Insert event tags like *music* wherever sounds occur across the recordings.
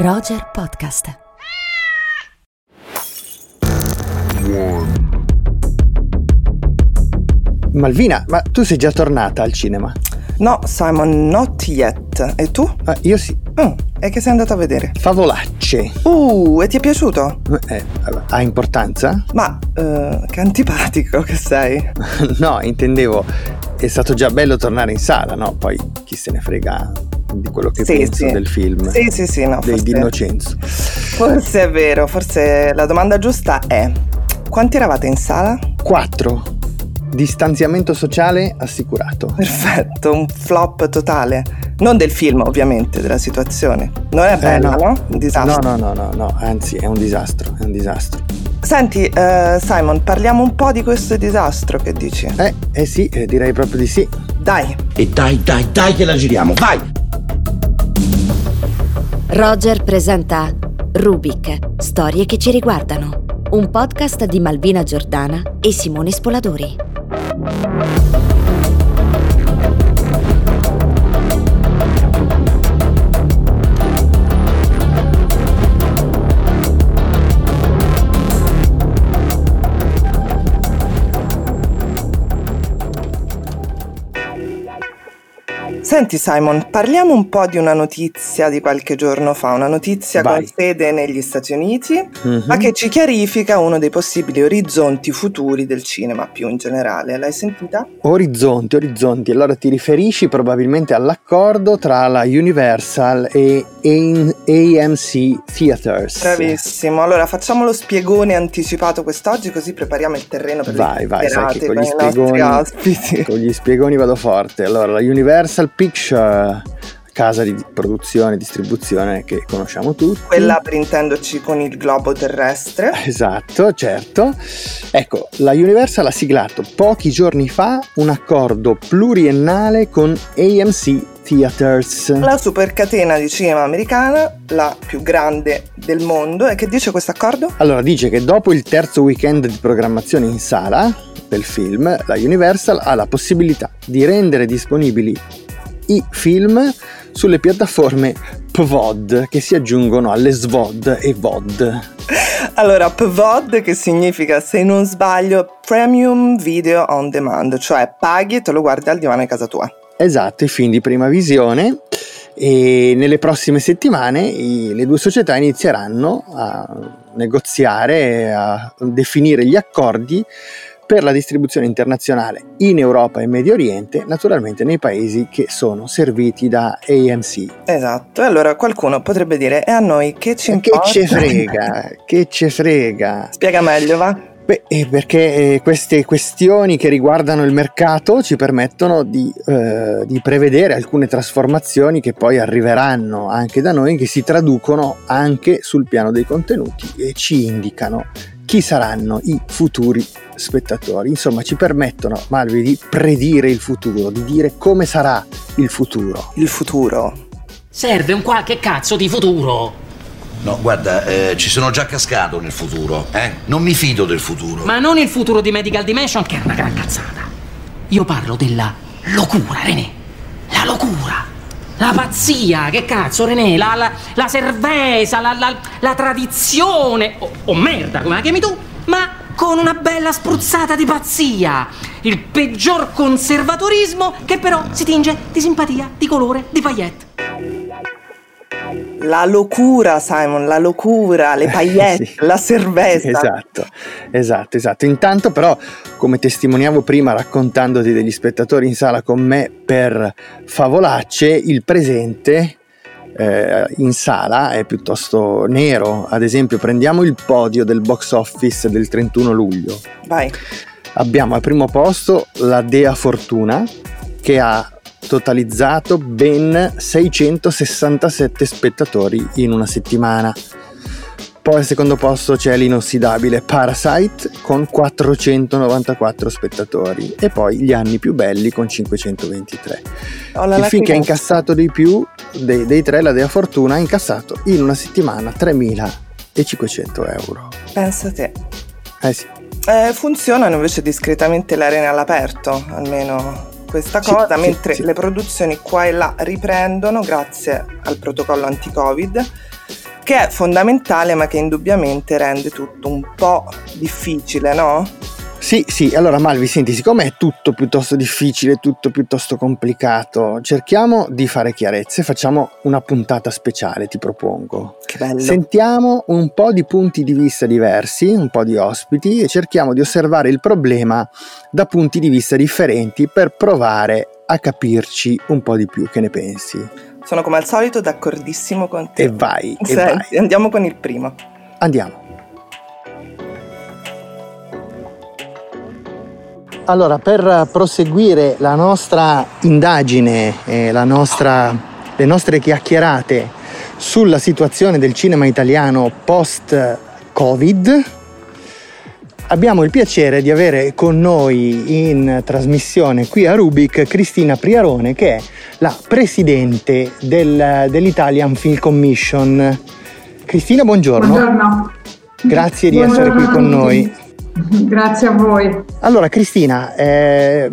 Roger Podcast. Malvina, ma tu sei già tornata al cinema? No, Simon, not yet. E tu? Ah, io sì. Oh, e che sei andato a vedere? Favolacce. Uh, e ti è piaciuto? Eh, ha importanza? Ma, uh, che antipatico che sei. *laughs* no, intendevo, è stato già bello tornare in sala, no? Poi chi se ne frega di quello che sì, penso sì. del film. Sì, sì, sì, no. Di, forse, di Innocenzo. Forse è vero, forse la domanda giusta è: quanti eravate in sala? Quattro. Distanziamento sociale assicurato. Perfetto, un flop totale. Non del film, ovviamente, della situazione. Non è Eh, no. no? Un disastro. No, no, no, no, no, anzi è un disastro, è un disastro. Senti, eh, Simon, parliamo un po' di questo disastro, che dici? Eh, eh sì, eh, direi proprio di sì. Dai, E dai, dai, dai che la giriamo, vai! Roger presenta Rubik, storie che ci riguardano. Un podcast di Malvina Giordana e Simone Spoladori. Senti Simon, parliamo un po' di una notizia di qualche giorno fa, una notizia Vai. con sede negli Stati Uniti, Mhm. ma che ci chiarifica uno dei possibili orizzonti futuri del cinema più in generale. L'hai sentita? Orizzonti, orizzonti. Allora ti riferisci probabilmente all'accordo tra la Universal e AMC Theaters. Bravissimo. Allora facciamo lo spiegone anticipato quest'oggi così prepariamo il terreno per Vai, le vai, con con gli i nostri spiegoni, ospiti. con gli spiegoni vado forte. Allora, la Universal Picture, casa di produzione e distribuzione che conosciamo tutti. Quella per intenderci con il globo terrestre. *laughs* Esatto, certo. Ecco, la Universal ha siglato pochi giorni fa un accordo pluriennale con AMC Theaters. La super catena di cinema americana, la più grande del mondo, e che dice questo accordo? Allora, dice che dopo il terzo weekend di programmazione in sala del film, la Universal ha la possibilità di rendere disponibili i film sulle piattaforme PVOD che si aggiungono alle SVOD e VOD. Allora, PVOD che significa, se non sbaglio, Premium Video On Demand, cioè paghi e te lo guardi al divano in casa tua. Esatto, i film di prima visione e nelle prossime settimane i- le due società inizieranno a negoziare, a definire gli accordi per la distribuzione internazionale in Europa e Medio Oriente, naturalmente nei paesi che sono serviti da AMC. Esatto, e allora qualcuno potrebbe dire, e a noi che ci Che importa? ce frega, *laughs* che ce frega. Spiega meglio, va? Beh, eh, perché eh, queste questioni che riguardano il mercato ci permettono di, eh, di prevedere alcune trasformazioni che poi arriveranno anche da noi, che si traducono anche sul piano dei contenuti e ci indicano chi saranno i futuri spettatori. Insomma, ci permettono, Malvi, di predire il futuro, di dire come sarà il futuro. Il futuro. Serve un qualche cazzo di futuro. No, guarda, eh, ci sono già cascato nel futuro, eh? Non mi fido del futuro. Ma non il futuro di Medical Dimension, che è una gran cazzata. Io parlo della locura, René. La locura. La pazzia, che cazzo, René? La, la, la cerveza, la, la, la tradizione. O, o merda, come la chiami tu? Ma con una bella spruzzata di pazzia. Il peggior conservatorismo che però si tinge di simpatia, di colore, di paillette. La locura, Simon, la locura, le *laughs* paillette, Sì. la cerveza. Esatto, esatto, esatto. Intanto però, come testimoniavo prima raccontandoti degli spettatori in sala con me per favolacce, il presente eh, in sala è piuttosto nero. Ad esempio, prendiamo il podio del box office del 31 luglio. Vai. Abbiamo al primo posto la Dea Fortuna che ha totalizzato ben 667 spettatori in una settimana. Poi al secondo posto c'è l'inossidabile Parasite con 494 spettatori e poi gli anni più belli con 523. Ho la Il film che ha incassato di più dei, dei tre, la Dea Fortuna, ha incassato in una settimana 3500 euro. Pensa a te. Eh sì, Eh, funzionano invece discretamente le arene all'aperto, almeno questa Sì, cosa, sì, mentre sì. le produzioni qua e là riprendono grazie al protocollo anti-Covid che è fondamentale ma che indubbiamente rende tutto un po' difficile, no? Sì, sì, allora Malvi, senti, siccome è tutto piuttosto difficile, tutto piuttosto complicato, cerchiamo di fare chiarezze, facciamo una puntata speciale, ti propongo. Che bello. Sentiamo un po' di punti di vista diversi, un po' di ospiti e cerchiamo di osservare il problema da punti di vista differenti per provare a capirci un po' di più. Che ne pensi? Sono come al solito d'accordissimo con te. E vai, e Senti, vai. andiamo con il primo. Andiamo. Allora, per proseguire la nostra indagine, e la nostra, le nostre chiacchierate sulla situazione del cinema italiano post-Covid, abbiamo il piacere di avere con noi in trasmissione qui a Rubik Cristina Priarone, che è la presidente del- dell'Italian Film Commission. Cristina, buongiorno. Buongiorno. Grazie di essere qui Buongiorno con noi. *laughs* Grazie a voi. Allora Cristina, eh,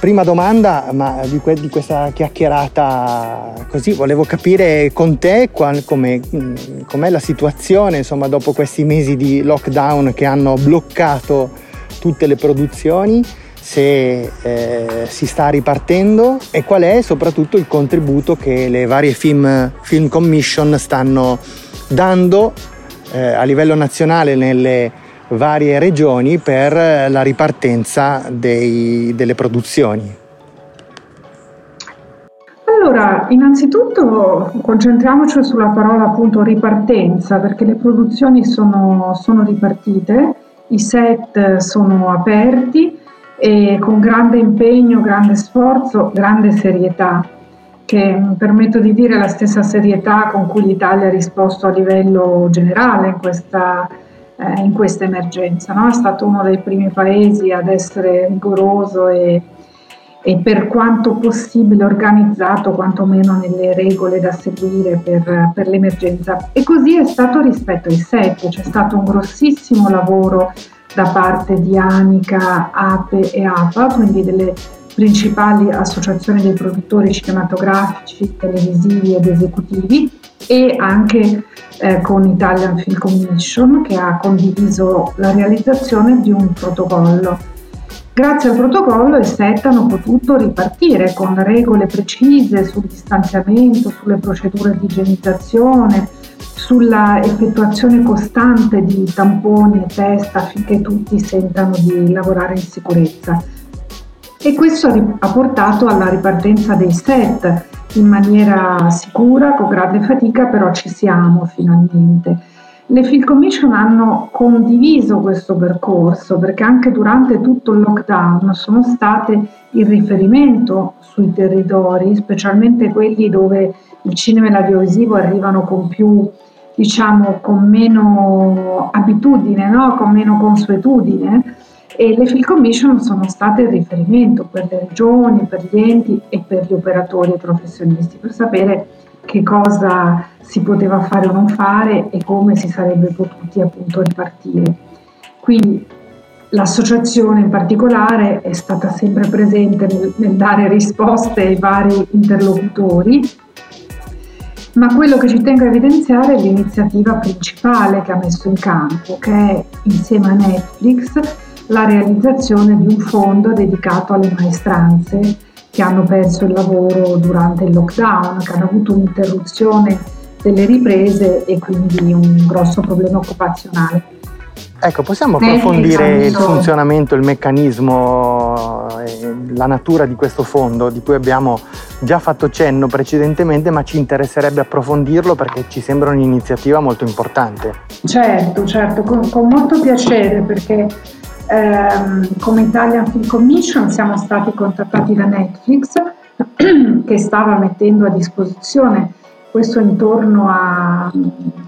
prima domanda, ma di, que- di questa chiacchierata così volevo capire con te qual- come, mh, com'è la situazione insomma dopo questi mesi di lockdown che hanno bloccato tutte le produzioni, se eh, si sta ripartendo e qual è soprattutto il contributo che le varie film, film commission stanno dando eh, a livello nazionale nelle varie regioni per la ripartenza dei- delle produzioni. Allora, innanzitutto concentriamoci sulla parola appunto ripartenza, perché le produzioni sono, sono ripartite, i set sono aperti e con grande impegno, grande sforzo, grande serietà, che mi permetto di dire la stessa serietà con cui l'Italia ha risposto a livello generale in questa, eh, in questa emergenza. no? È stato uno dei primi paesi ad essere rigoroso e e per quanto possibile organizzato quantomeno nelle regole da seguire per, per l'emergenza. E così è stato rispetto ai set, c'è stato un grossissimo lavoro da parte di Anica, APE e APA, quindi delle principali associazioni dei produttori cinematografici, televisivi ed esecutivi e anche eh, con Italian Film Commission che ha condiviso la realizzazione di un protocollo. Grazie al protocollo i set hanno potuto ripartire con regole precise sul distanziamento, sulle procedure di igienizzazione, sulla effettuazione costante di tamponi e test affinché tutti sentano di lavorare in sicurezza. E questo ha portato alla ripartenza dei set in maniera sicura, con grande fatica, però ci siamo finalmente. Le Film Commission hanno condiviso questo percorso perché anche durante tutto il lockdown sono state il riferimento sui territori, specialmente quelli dove il cinema e l'audiovisivo arrivano con più, diciamo, con meno abitudine, no? con meno consuetudine. E le Film Commission sono state il riferimento per le regioni, per gli enti e per gli operatori e professionisti per sapere che cosa si poteva fare o non fare e come si sarebbe potuti appunto ripartire. Quindi l'associazione in particolare è stata sempre presente nel, nel dare risposte ai vari interlocutori, ma quello che ci tengo a evidenziare è l'iniziativa principale che ha messo in campo, che è insieme a Netflix la realizzazione di un fondo dedicato alle maestranze che hanno perso il lavoro durante il lockdown, che hanno avuto un'interruzione delle riprese e quindi un grosso problema occupazionale. Ecco, possiamo approfondire il funzionamento, il meccanismo, e la natura di questo fondo di cui abbiamo già fatto cenno precedentemente, ma ci interesserebbe approfondirlo perché ci sembra un'iniziativa molto importante. Certo, certo, con, con molto piacere perché ehm, come Italian Film Commission siamo stati contattati da Netflix *clears throat* che stava mettendo a disposizione questo intorno a,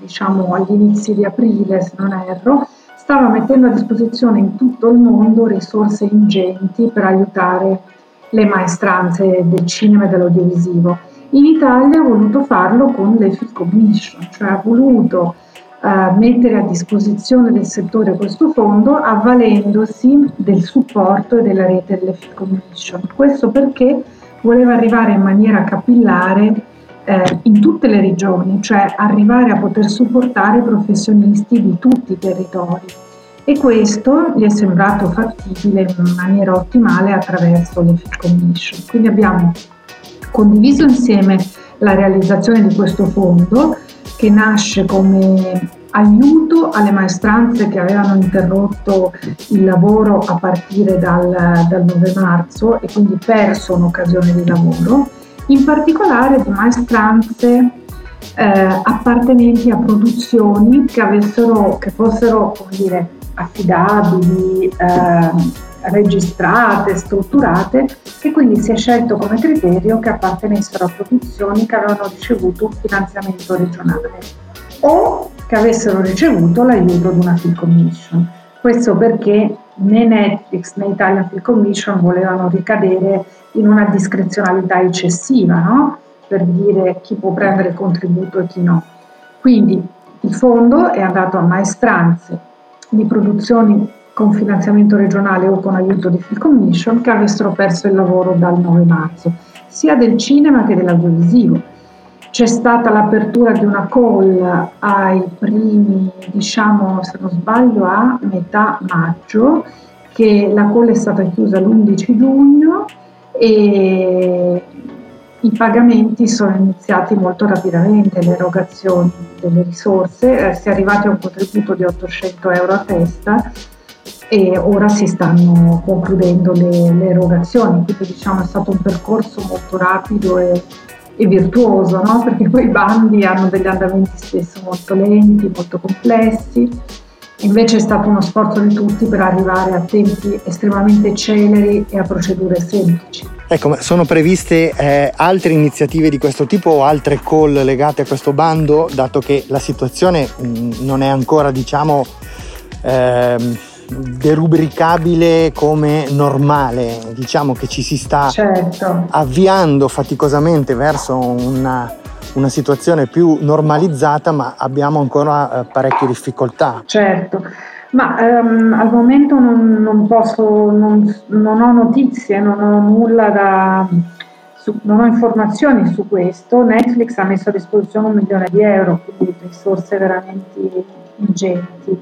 diciamo, agli inizi di aprile, se non erro, stava mettendo a disposizione in tutto il mondo risorse ingenti per aiutare le maestranze del cinema e dell'audiovisivo. In Italia ha voluto farlo con le Film Commission, cioè ha voluto eh, mettere a disposizione del settore questo fondo avvalendosi del supporto e della rete delle Film Commission. Questo perché voleva arrivare in maniera capillare eh, in tutte le regioni, cioè arrivare a poter supportare professionisti di tutti i territori. E questo gli è sembrato fattibile in maniera ottimale attraverso le Field Commission. Quindi abbiamo condiviso insieme la realizzazione di questo fondo che nasce come aiuto alle maestranze che avevano interrotto il lavoro a partire dal, dal 9 marzo e quindi perso un'occasione di lavoro, in particolare di maestranze eh, appartenenti a produzioni che, avessero, che fossero dire, affidabili, eh, registrate, strutturate e quindi si è scelto come criterio che appartenessero a produzioni che avevano ricevuto un finanziamento regionale o che avessero ricevuto l'aiuto di una Film Commission. Questo perché né Netflix né Italian Film Commission volevano ricadere in una discrezionalità eccessiva, no? per dire chi può prendere contributo e chi no. Quindi il fondo è andato a maestranze di produzioni con finanziamento regionale o con aiuto di Film Commission che avessero perso il lavoro dal 9 marzo, sia del cinema che dell'audiovisivo. C'è stata l'apertura di una call ai primi, diciamo, se non sbaglio, a metà maggio, che la call è stata chiusa l'11 giugno e i pagamenti sono iniziati molto rapidamente, le erogazioni delle risorse, eh, si è arrivati a un contributo di 800 euro a testa e ora si stanno concludendo le, le erogazioni, quindi diciamo è stato un percorso molto rapido e, e virtuoso, no? perché poi i bandi hanno degli andamenti spesso molto lenti, molto complessi, invece è stato uno sforzo di tutti per arrivare a tempi estremamente celeri e a procedure semplici. Ecco, sono previste eh, altre iniziative di questo tipo o altre call legate a questo bando, dato che la situazione mh, mm, non è ancora, diciamo, ehm, derubricabile come normale, diciamo che ci si sta certo. avviando faticosamente verso una, una, situazione più normalizzata, ma abbiamo ancora eh, parecchie difficoltà. Certo. Ma um, al momento non, non posso, non, non, ho notizie, non ho nulla da, su, non ho informazioni su questo. Netflix ha messo a disposizione un milione di euro, quindi risorse veramente ingenti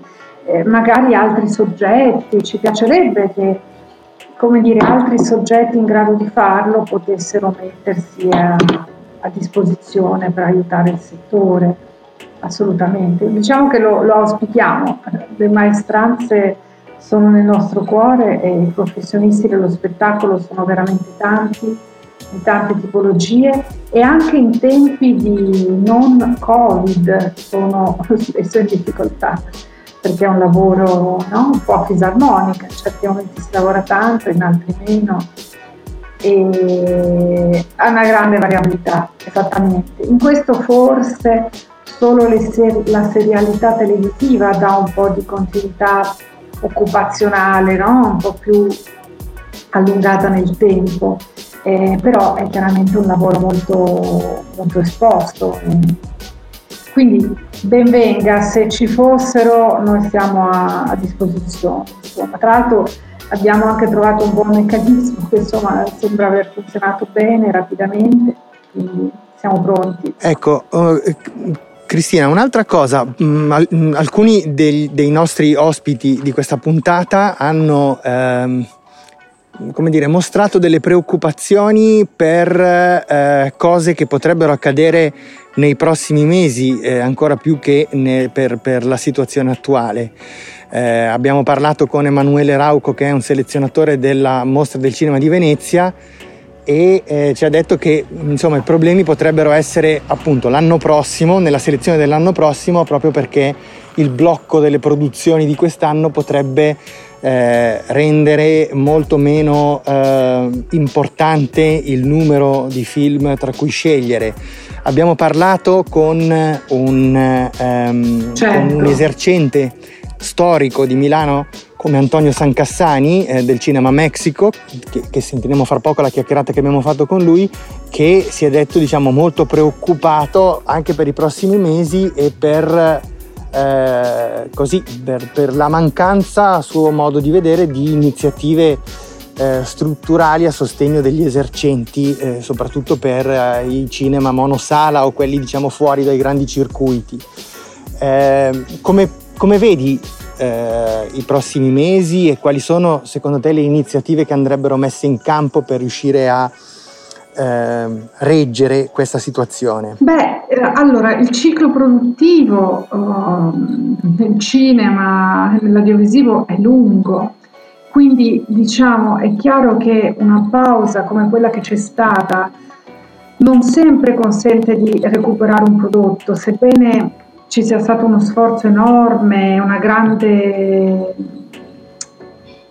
eh, magari altri soggetti, ci piacerebbe che come dire, altri soggetti in grado di farlo potessero mettersi a, a disposizione per aiutare il settore, assolutamente. Diciamo che lo, lo auspichiamo, le maestranze sono nel nostro cuore e i professionisti dello spettacolo sono veramente tanti, di tante tipologie e anche in tempi di non Covid sono *laughs* spesso in difficoltà perché è un lavoro no? un po' a fisarmonica, in certi momenti si lavora tanto, in altri meno e ha una grande variabilità, esattamente. In questo forse solo ser- la serialità televisiva dà un po' di continuità occupazionale, no? un po' più allungata nel tempo, eh, però è chiaramente un lavoro molto, molto esposto. Eh quindi benvenga, se ci fossero noi siamo a, a disposizione. Insomma. Tra l'altro abbiamo anche trovato un buon meccanismo che *laughs* insomma, sembra aver funzionato bene, rapidamente, quindi siamo pronti. Ecco, uh, Cristina, un'altra cosa, mm, mm, alcuni dei, dei, nostri ospiti di questa puntata hanno... Ehm, come dire, mostrato delle preoccupazioni per eh, cose che potrebbero accadere nei prossimi mesi, eh, ancora più che ne, per, per, la situazione attuale. Eh, abbiamo parlato con Emanuele Rauco, che è un selezionatore della Mostra del Cinema di Venezia, e eh, ci ha detto che insomma, i problemi potrebbero essere appunto l'anno prossimo, nella selezione dell'anno prossimo, proprio perché il blocco delle produzioni di quest'anno potrebbe eh, rendere molto meno eh, importante il numero di film tra cui scegliere. Abbiamo parlato con un, ehm, certo. con un esercente storico di Milano come Antonio Sancassani eh, del Cinema Mexico, che, che, sentiremo fra poco la chiacchierata che abbiamo fatto con lui, che si è detto diciamo, molto preoccupato anche per i prossimi mesi e per eh, così per, per, la mancanza, a suo modo di vedere, di iniziative eh, strutturali a sostegno degli esercenti, eh, soprattutto per eh, i cinema monosala o quelli diciamo fuori dai grandi circuiti. Eh, come, come, vedi eh, i prossimi mesi e quali sono secondo te le iniziative che andrebbero messe in campo per riuscire a eh, reggere questa situazione? Beh, eh, allora il ciclo produttivo uh, nel cinema, nell'audiovisivo è lungo, quindi diciamo è chiaro che una pausa come quella che c'è stata non sempre consente di recuperare un prodotto, sebbene ci sia stato uno sforzo enorme, una grande,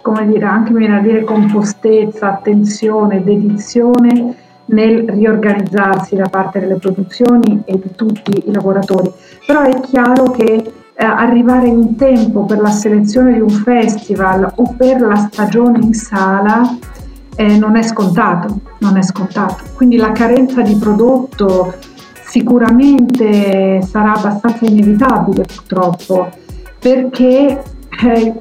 come dire, anche mi viene a dire compostezza, attenzione, dedizione nel riorganizzarsi da parte delle produzioni e di tutti i lavoratori. Però è chiaro che eh, arrivare in tempo per la selezione di un festival o per la stagione in sala eh, non è scontato, non è scontato. Quindi la carenza di prodotto sicuramente sarà abbastanza inevitabile purtroppo, perché eh,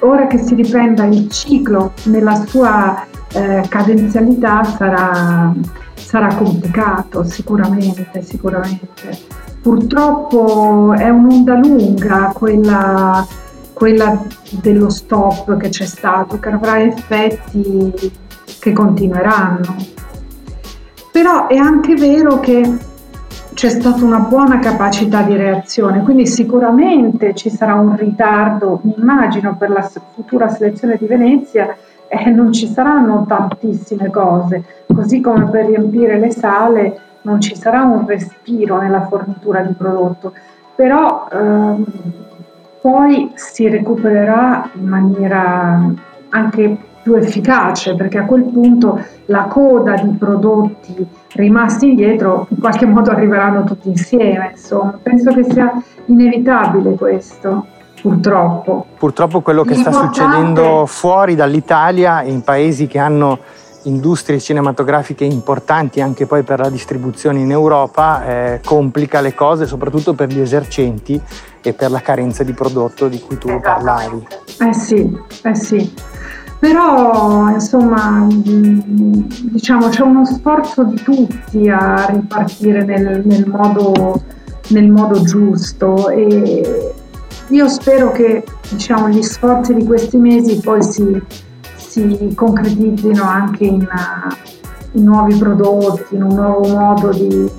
ora che si riprenda il ciclo nella sua eh, cadenzialità sarà, sarà complicato sicuramente, sicuramente. Purtroppo è un'onda lunga quella, quella dello stop che c'è stato, che avrà effetti che continueranno. Però è anche vero che c'è stata una buona capacità di reazione, quindi sicuramente ci sarà un ritardo, mi immagino, per la futura selezione di Venezia e non ci saranno tantissime cose, così come per riempire le sale non ci sarà un respiro nella fornitura di prodotto, però ehm, poi si recupererà in maniera anche più efficace perché a quel punto la coda di prodotti rimasti indietro in qualche modo arriveranno tutti insieme. Insomma, penso che sia inevitabile questo. Purtroppo. Purtroppo quello che sta succedendo fuori dall'Italia, in paesi che hanno industrie cinematografiche importanti anche poi per la distribuzione in Europa, eh, complica le cose soprattutto per gli esercenti e per la carenza di prodotto di cui tu parlavi. Eh sì, eh sì. Però insomma diciamo c'è uno sforzo di tutti a ripartire nel, nel, modo, nel modo, giusto e io spero che diciamo, gli sforzi di questi mesi poi si, si concretizzino anche in, in, nuovi prodotti, in un nuovo modo di,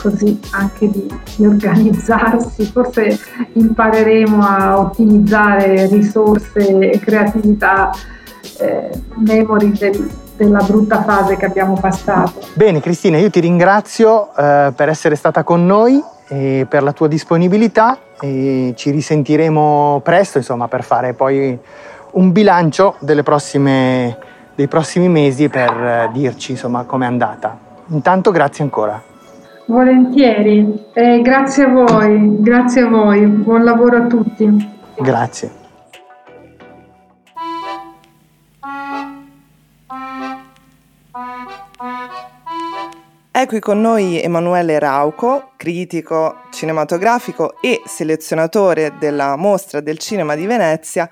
così, anche di, di organizzarsi. Forse impareremo a ottimizzare risorse e creatività eh, memori del, della brutta fase che abbiamo passato. Bene Cristina, io ti ringrazio eh, per essere stata con noi e per la tua disponibilità e ci risentiremo presto insomma, per fare poi un bilancio prossime, dei prossimi mesi per eh, dirci insomma com'è andata. Intanto grazie ancora. Volentieri, eh, grazie a voi, grazie a voi, buon lavoro a tutti. Grazie. È qui con noi Emanuele Rauco, critico cinematografico e selezionatore della Mostra del Cinema di Venezia,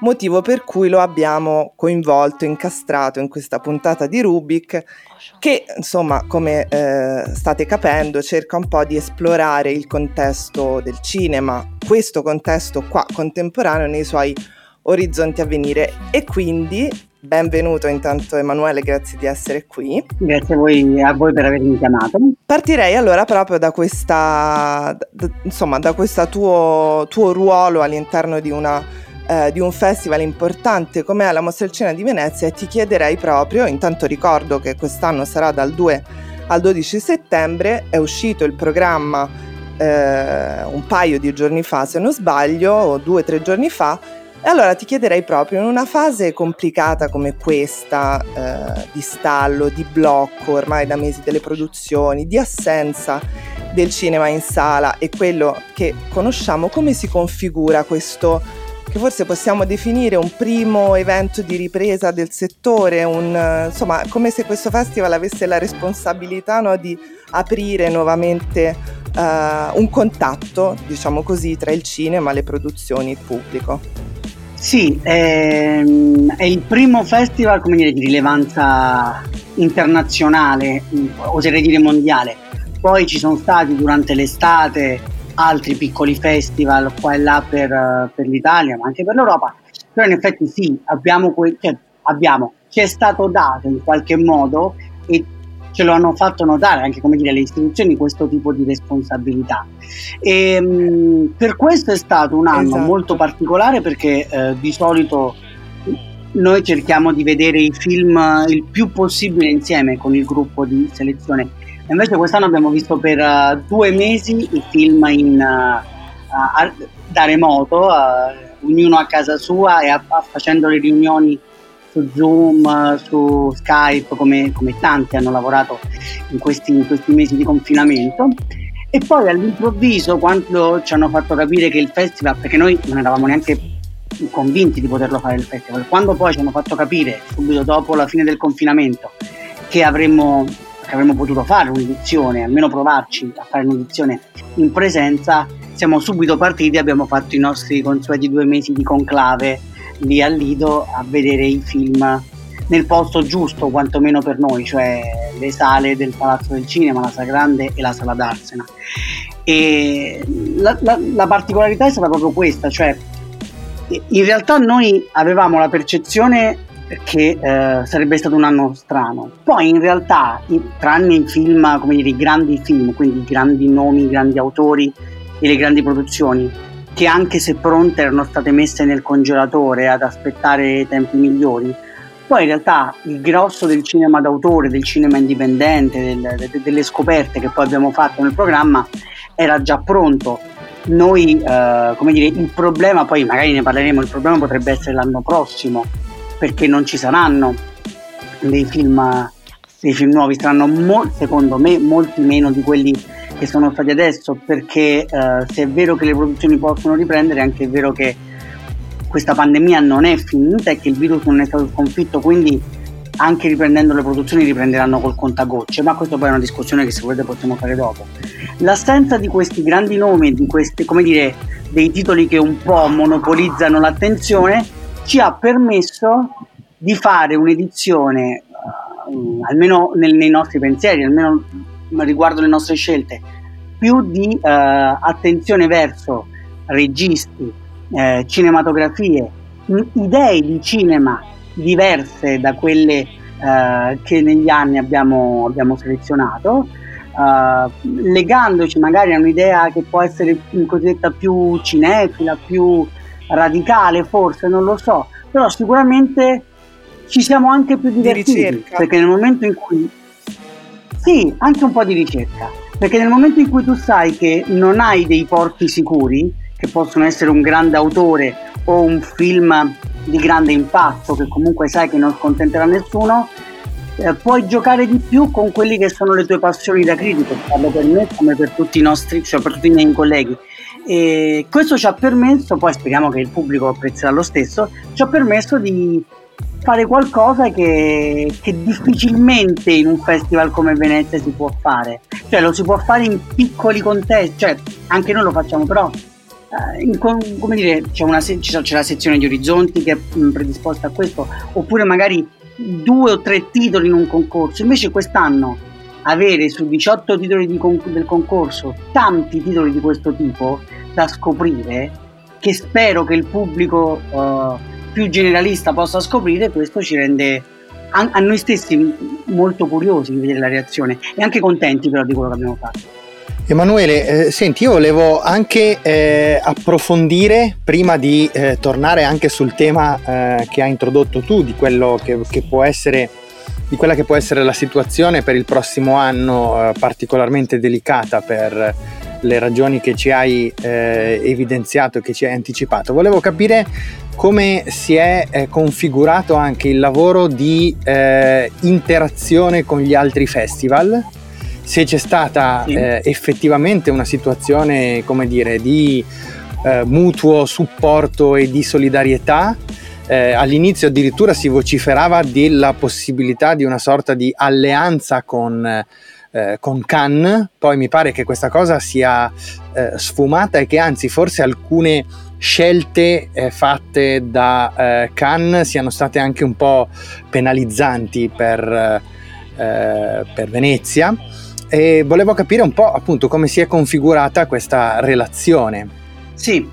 motivo per cui lo abbiamo coinvolto, incastrato in questa puntata di Rubik, che insomma, come eh, state capendo, cerca un po' di esplorare il contesto del cinema, questo contesto qua contemporaneo nei suoi orizzonti a venire. E quindi Benvenuto intanto Emanuele, grazie di essere qui. Grazie a voi, a voi per avermi chiamato. Partirei allora proprio da questa, d- insomma, da questo tuo, tuo ruolo all'interno di, una, eh, di un festival importante come è la Cinema di Venezia e ti chiederei proprio, intanto ricordo che quest'anno sarà dal 2 al 12 settembre, è uscito il programma eh, un paio di giorni fa se non sbaglio, o due o tre giorni fa, allora ti chiederei proprio, in una fase complicata come questa, eh, di stallo, di blocco ormai da mesi delle produzioni, di assenza del cinema in sala e quello che conosciamo, come si configura questo che forse possiamo definire un primo evento di ripresa del settore, un, insomma, come se questo festival avesse la responsabilità no, di aprire nuovamente uh, un contatto, diciamo così, tra il cinema, le produzioni e il pubblico. Sì, ehm, è il primo festival dire, di rilevanza internazionale, oserei dire mondiale. Poi ci sono stati durante l'estate altri piccoli festival qua e là per, per l'Italia, ma anche per l'Europa. Però in effetti sì, abbiamo, que- cioè, abbiamo, ci è stato dato in qualche modo e ce lo hanno fatto notare anche come dire, le istituzioni questo tipo di responsabilità. E, ehm, mh, per questo è stato un anno esatto. molto particolare perché eh, di solito noi cerchiamo di vedere i film il più possibile insieme con il gruppo di selezione. Invece quest'anno abbiamo visto per uh, due mesi i film in, uh, uh, da remoto, ognuno a casa sua e facendo le riunioni su Zoom, su Skype, come, come tanti hanno lavorato in questi, in questi mesi di confinamento. E poi all'improvviso, quando ci hanno fatto capire che il festival, perché noi non eravamo neanche convinti di poterlo fare il festival, quando poi ci hanno fatto capire, subito dopo la fine del confinamento, che avremmo, che avremmo potuto fare un'edizione, almeno provarci a fare un'edizione in presenza, siamo subito partiti e abbiamo fatto i nostri consueti due mesi di conclave lì al Lido a vedere i film nel posto giusto, quantomeno per noi, cioè le sale del Palazzo del Cinema, la Sala Grande e la Sala d'Arsena. E la, la, la particolarità è stata proprio questa, cioè in realtà noi avevamo la percezione che eh, sarebbe stato un anno strano. Poi in realtà, tranne i film, come dire, i grandi film, quindi i grandi nomi, i grandi autori e le grandi produzioni, che anche se pronte erano state messe nel congelatore ad aspettare tempi migliori. Poi in realtà il grosso del cinema d'autore, del cinema indipendente, del, de, delle scoperte che poi abbiamo fatto nel programma era già pronto. Noi, eh, come dire, il problema, poi magari ne parleremo, il problema potrebbe essere l'anno prossimo, perché non ci saranno dei film, dei film nuovi, saranno mo- secondo me molti meno di quelli che sono stati adesso, perché eh, se è vero che le produzioni possono riprendere, è anche vero che questa pandemia non è finita e che il virus non è stato sconfitto, quindi anche riprendendo le produzioni riprenderanno col contagocce, ma questa poi è una discussione che se volete possiamo fare dopo. L'assenza di questi grandi nomi, di questi, come dire, dei titoli che un po' monopolizzano l'attenzione, ci ha permesso di fare un'edizione, uh, almeno nei nostri pensieri, almeno riguardo le nostre scelte, più di eh, attenzione verso registi, eh, cinematografie, idee di cinema diverse da quelle eh, che negli anni abbiamo, abbiamo selezionato, eh, legandoci magari a un'idea che può essere cosiddetta più cinefila, più radicale forse, non lo so, però sicuramente ci siamo anche più divertiti, perché nel momento in cui sì, anche un po' di ricerca, perché nel momento in cui tu sai che non hai dei porti sicuri, che possono essere un grande autore o un film di grande impatto, che comunque sai che non scontenterà nessuno, eh, puoi giocare di più con quelli che sono le tue passioni da critico, parlo per me come per tutti i nostri, cioè per tutti i miei colleghi. E questo ci ha permesso, poi speriamo che il pubblico apprezzerà lo stesso, ci ha permesso di fare qualcosa che, che, difficilmente in un festival come Venezia si può fare. Cioè lo si può fare in piccoli contesti, cioè anche noi lo facciamo, però eh, in, come dire, c'è, una, c'è, la sezione di orizzonti che è predisposta a questo, oppure magari due o tre titoli in un concorso. Invece quest'anno avere su 18 titoli con, del concorso tanti titoli di questo tipo da scoprire, che spero che il pubblico... Uh, più generalista possa scoprire, questo ci rende a, a noi stessi molto curiosi di vedere la reazione e anche contenti però di quello che abbiamo fatto. Emanuele, eh, senti, io volevo anche eh, approfondire, prima di eh, tornare anche sul tema eh, che hai introdotto tu, di che, che, essere, di quella che può essere la situazione per il prossimo anno eh, particolarmente delicata per le ragioni che ci hai eh, evidenziato e che ci hai anticipato. Volevo capire come si è eh, configurato anche il lavoro di eh, interazione con gli altri festival, se c'è stata sì. Eh, effettivamente una situazione, come dire, di eh, mutuo supporto e di solidarietà. Eh, all'inizio addirittura si vociferava della possibilità di una sorta di alleanza con eh, con Cannes, poi mi pare che questa cosa sia eh, sfumata e che anzi forse alcune scelte eh, fatte da eh, Cannes siano state anche un po' penalizzanti per, eh, per Venezia e volevo capire un po' appunto come si è configurata questa relazione. Sì,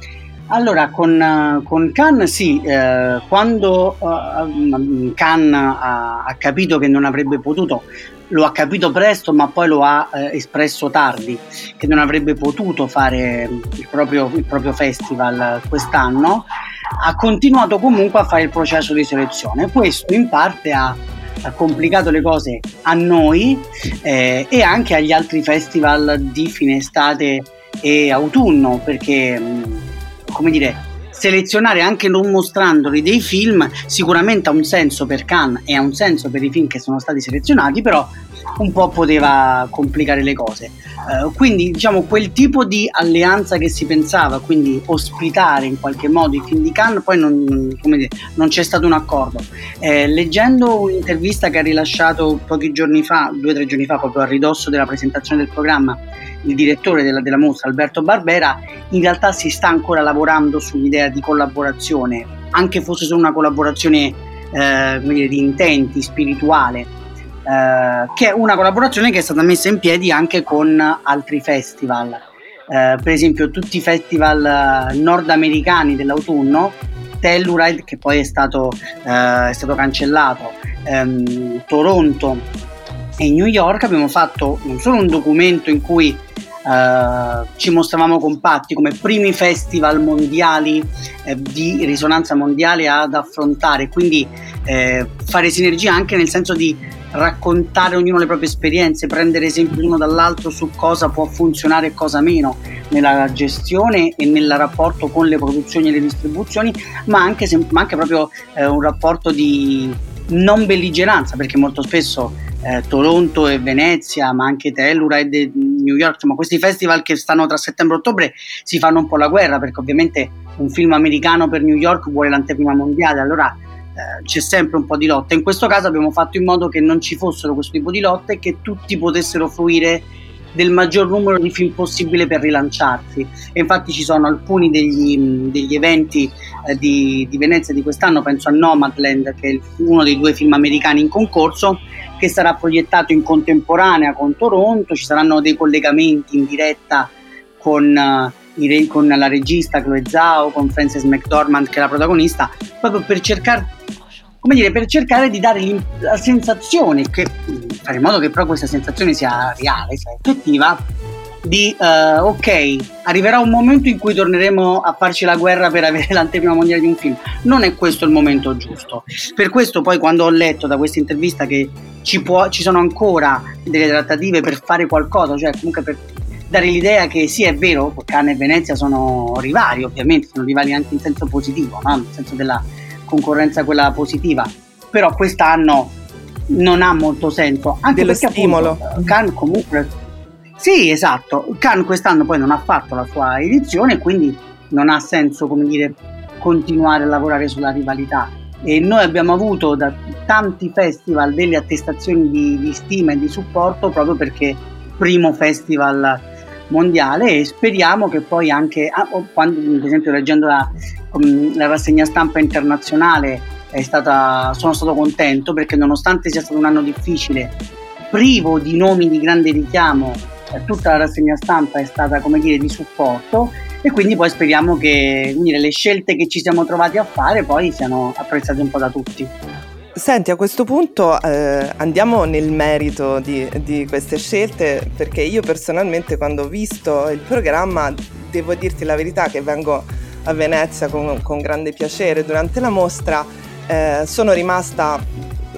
allora con, con Cannes sì, eh, quando uh, Cannes ha, ha, capito che non avrebbe potuto, lo ha capito presto ma poi lo ha eh, espresso tardi, che non avrebbe potuto fare il proprio, il proprio festival quest'anno, ha continuato comunque a fare il processo di selezione. Questo in parte ha ha complicato le cose a noi eh, e anche agli altri festival di fine estate e autunno perché mm, come dire selezionare anche non mostrandoli dei film sicuramente ha un senso per Cannes e ha un senso per i film che sono stati selezionati però un po' poteva complicare le cose. Uh, quindi diciamo quel tipo di alleanza che si pensava, quindi ospitare in qualche modo i film di Cannes, poi non, dire, non c'è stato un accordo. Eh, leggendo un'intervista che ha rilasciato pochi giorni fa, due o tre giorni fa, proprio a ridosso della presentazione del programma, il direttore della, della mostra, Alberto Barbera, in realtà si sta ancora lavorando sull'idea di collaborazione, anche fosse solo una collaborazione eh, dire, di intenti, spirituale eh, che è una collaborazione che è stata messa in piedi anche con altri festival. Eh, per esempio tutti i festival eh, nordamericani dell'autunno, Telluride che poi è stato, eh, è stato cancellato, ehm, Toronto e New York abbiamo fatto non solo un documento in cui Uh, ci mostravamo compatti come primi festival mondiali eh, di risonanza mondiale ad affrontare, quindi eh, fare sinergia anche nel senso di raccontare ognuno le proprie esperienze, prendere esempio l'uno dall'altro su cosa può funzionare e cosa meno nella gestione e nel rapporto con le produzioni e le distribuzioni, ma anche, ma anche proprio eh, un rapporto di non belligeranza, perché molto spesso eh, Toronto e Venezia, ma anche Telluride e New York, insomma questi festival che stanno tra settembre e ottobre si fanno un po' la guerra, perché ovviamente un film americano per New York vuole l'anteprima mondiale, allora eh, c'è sempre un po' di lotta. In questo caso abbiamo fatto in modo che non ci fossero questo tipo di lotte e che tutti potessero fruire del maggior numero di film possibile per rilanciarsi. E infatti ci sono alcuni degli, degli eventi eh, di, di, Venezia di quest'anno, penso a Nomadland, che è uno dei due film americani in concorso, che sarà proiettato in contemporanea con Toronto, ci saranno dei collegamenti in diretta con... Uh, con la regista Chloe Zhao, con Frances McDormand che è la protagonista, proprio per cercare, come dire, per cercare di dare la sensazione, che, fare in modo che però questa sensazione sia reale, sia effettiva, di uh, ok, arriverà un momento in cui torneremo a farci la guerra per avere l'anteprima mondiale di un film. Non è questo il momento giusto. Per questo poi quando ho letto da questa intervista che ci, può, ci sono ancora delle trattative per fare qualcosa, cioè comunque per dare l'idea che sì, è vero, Cannes e Venezia sono rivali, ovviamente, sono rivali anche in senso positivo, no? nel senso della concorrenza quella positiva, però quest'anno non ha molto senso. Anche Dello perché stimolo. Appunto, Cannes comunque... Sì, esatto, Cannes quest'anno poi non ha fatto la sua edizione, quindi non ha senso, come dire, continuare a lavorare sulla rivalità. E noi abbiamo avuto da tanti festival delle attestazioni di, di stima e di supporto proprio perché primo festival mondiale e speriamo che poi anche, ah, quando, per esempio leggendo la, um, la rassegna stampa internazionale stata, sono stato contento perché nonostante sia stato un anno difficile, privo di nomi di grande richiamo, eh, tutta la rassegna stampa è stata come dire di supporto e quindi poi speriamo che dire, le scelte che ci siamo trovati a fare poi siano apprezzate un po' da tutti. Senti, a questo punto eh, andiamo nel merito di, di, queste scelte perché io personalmente quando ho visto il programma devo dirti la verità che vengo a Venezia con, con grande piacere. Durante la mostra, eh, sono rimasta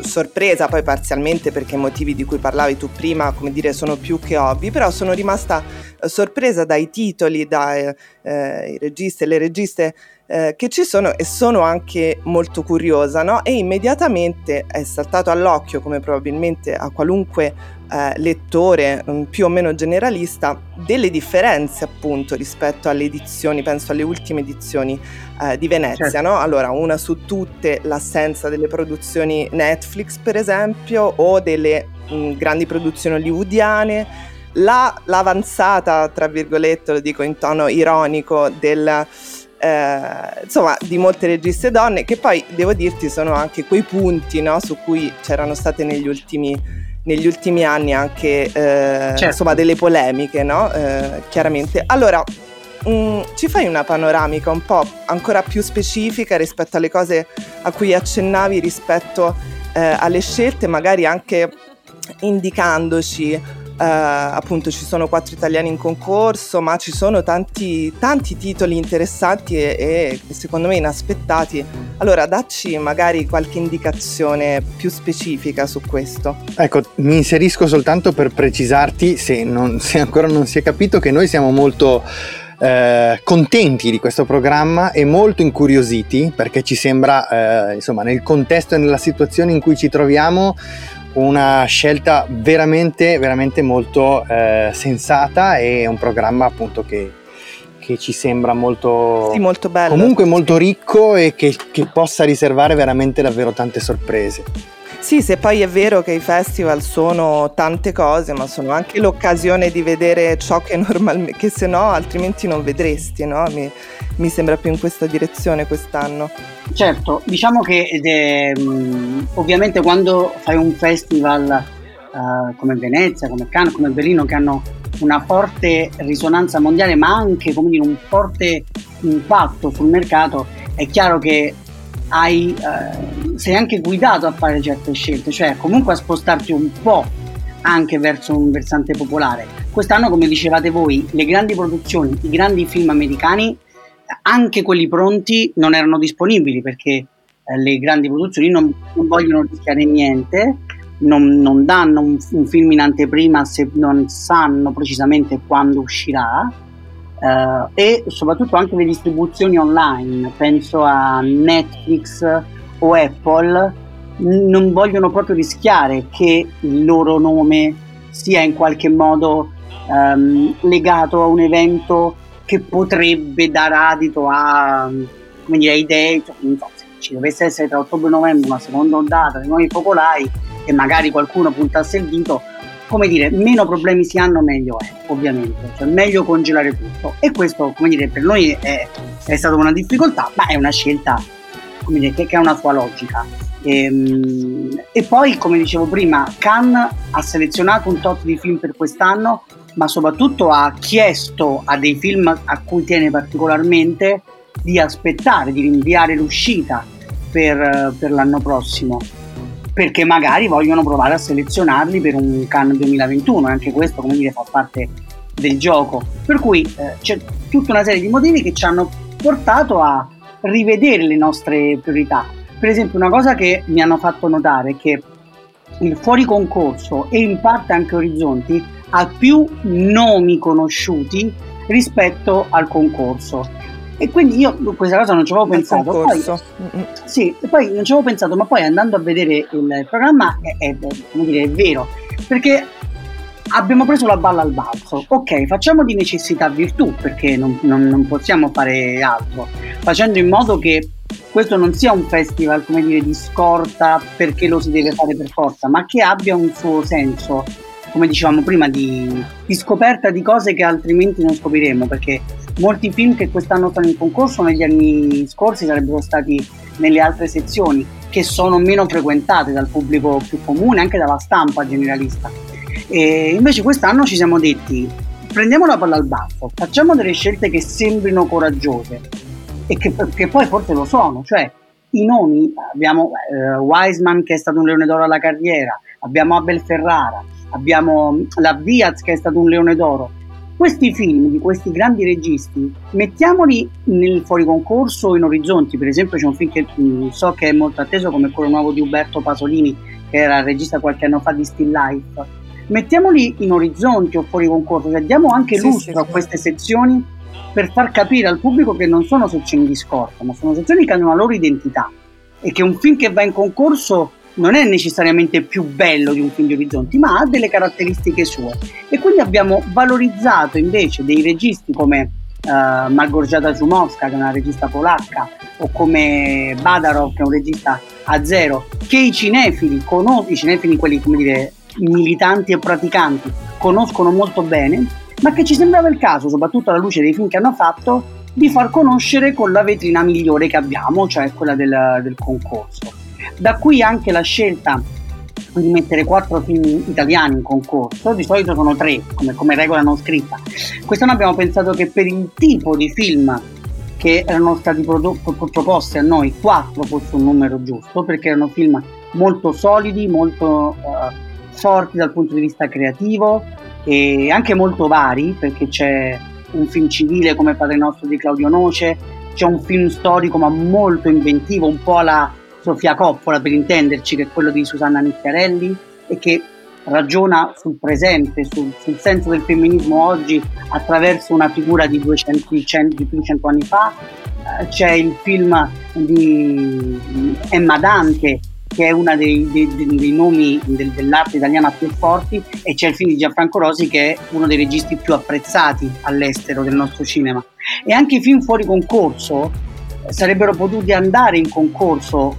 sorpresa poi parzialmente perché i motivi di cui parlavi tu prima, come dire, sono più che ovvi, però sono rimasta sorpresa dai titoli, dai eh, registi e le registe eh, che ci sono e sono anche molto curiosa, no? E immediatamente è saltato all'occhio, come probabilmente a qualunque eh, lettore um, più o meno generalista, delle differenze appunto rispetto alle edizioni, penso alle ultime edizioni eh, di Venezia, certo. no? Allora, una su tutte l'assenza delle produzioni Netflix, per esempio, o delle mh, mm, grandi produzioni hollywoodiane. La, l'avanzata, tra virgolette, lo dico in tono ironico, del eh, insomma di molte registe donne che poi devo dirti sono anche quei punti no, su cui c'erano state negli ultimi, negli ultimi anni anche eh, certo. insomma delle polemiche no? eh, chiaramente allora mh, mm, ci fai una panoramica un po' ancora più specifica rispetto alle cose a cui accennavi rispetto eh, alle scelte magari anche indicandoci Uh, appunto ci sono quattro italiani in concorso, ma ci sono tanti, tanti titoli interessanti e, e, secondo me inaspettati. Allora, dacci magari qualche indicazione più specifica su questo. Ecco, mi inserisco soltanto per precisarti, se, non, se ancora non si è capito, che noi siamo molto... Eh, contenti di questo programma e molto incuriositi perché ci sembra, eh, insomma, nel contesto e nella situazione in cui ci troviamo, una scelta veramente, veramente molto eh, sensata e un programma appunto che, che ci sembra molto, sì, molto bello. Comunque molto ricco e che, che possa riservare veramente davvero tante sorprese. Sì, se poi è vero che i festival sono tante cose, ma sono anche l'occasione di vedere ciò che normalmente, che se no altrimenti non vedresti, no? Mi, mi sembra più in questa direzione quest'anno. Certo, diciamo che è, um, ovviamente quando fai un festival uh, come Venezia, come Cannes, come Berlino, che hanno una forte risonanza mondiale, ma anche dire, un forte impatto sul mercato, è chiaro che hai, uh, sei anche guidato a fare certe scelte, cioè comunque a spostarti un po' anche verso un versante popolare. Quest'anno, come dicevate voi, le grandi produzioni, i grandi film americani anche quelli pronti non erano disponibili perché eh, le grandi produzioni non, non vogliono rischiare niente, non, non danno un, un, film in anteprima se non sanno precisamente quando uscirà eh, e soprattutto anche le distribuzioni online, penso a Netflix o Apple, non vogliono proprio rischiare che il loro nome sia in qualche modo ehm, legato a un evento che potrebbe dare adito a, dire, idee, cioè, se ci dovesse essere tra ottobre e novembre una seconda ondata di nuovi focolai e magari qualcuno puntasse il dito, come dire, meno problemi si hanno meglio è, ovviamente, cioè meglio congelare tutto. E questo, come dire, per noi è, è stata una difficoltà, ma è una scelta dire, che, che ha una sua logica. E, ehm, e, poi, come dicevo prima, Cannes ha selezionato un tot di film per quest'anno ma soprattutto ha chiesto a dei film a cui tiene particolarmente di aspettare, di rinviare l'uscita per, per l'anno prossimo perché magari vogliono provare a selezionarli per un Cannes 2021 e anche questo come dire fa parte del gioco per cui eh, c'è tutta una serie di motivi che ci hanno portato a rivedere le nostre priorità per esempio una cosa che mi hanno fatto notare è che il fuori concorso e in parte anche Orizzonti ha più nomi conosciuti rispetto al concorso. E quindi io questa cosa non ci avevo pensato. Poi, sì, poi non ci avevo pensato, ma poi andando a vedere il programma è, è, dire, è vero, perché abbiamo preso la balla al balzo. Ok, facciamo di necessità virtù, perché non, non, non possiamo fare altro, facendo in modo che questo non sia un festival, come dire, di scorta perché lo si deve fare per forza, ma che abbia un suo senso come dicevamo prima, di, di, scoperta di cose che altrimenti non scopriremo, perché molti film che quest'anno sono in concorso negli anni scorsi sarebbero stati nelle altre sezioni, che sono meno frequentate dal pubblico più comune, anche dalla stampa generalista. E invece quest'anno ci siamo detti, prendiamo la palla al baffo, facciamo delle scelte che sembrino coraggiose e che, che poi forse lo sono, cioè i nomi, abbiamo eh, Wiseman che è stato un leone d'oro alla carriera, abbiamo Abel Ferrara, abbiamo la Diaz che è stato un leone d'oro. Questi film di questi grandi registi, mettiamoli nel fuori concorso in orizzonti, per esempio c'è un film che mh, mm, so che è molto atteso come quello nuovo di Uberto Pasolini, che era regista qualche anno fa di Still Life. Mettiamoli in orizzonti o fuori concorso, cioè diamo anche sì, lustro sì, a queste sezioni per far capire al pubblico che non sono sezioni di scorta, ma sono sezioni che hanno una loro identità e che un film che va in concorso non è necessariamente più bello di un film di Orizzonti, ma ha delle caratteristiche sue. E quindi abbiamo valorizzato invece dei registi come uh, Malgorzata Zumowska, che è una regista polacca, o come Badarov, che è un regista a zero, che i cinefili, conos- i cinefili quelli come dire militanti e praticanti, conoscono molto bene, ma che ci sembrava il caso, soprattutto alla luce dei film che hanno fatto, di far conoscere con la vetrina migliore che abbiamo, cioè quella del, del concorso. Da qui anche la scelta di mettere quattro film italiani in concorso, di solito sono tre come, come regola non scritta. Quest'anno abbiamo pensato che per il tipo di film che erano stati prodo- proposti a noi, quattro fosse un numero giusto, perché erano film molto solidi, molto uh, forti dal punto di vista creativo e anche molto vari, perché c'è un film civile come Padre Nostro di Claudio Noce, c'è un film storico ma molto inventivo, un po' la Sofia Coppola per intenderci, che è quello di Susanna Nicchiarelli e che ragiona sul presente, sul, sul senso del femminismo oggi attraverso una figura di, 200, di più di 100 anni fa. Eh, c'è il film di Emma Dante che è uno dei, dei, dei, nomi del, dell'arte italiana più forti, e c'è il film di Gianfranco Rosi che è uno dei registi più apprezzati all'estero del nostro cinema. E anche i film fuori concorso eh, sarebbero potuti andare in concorso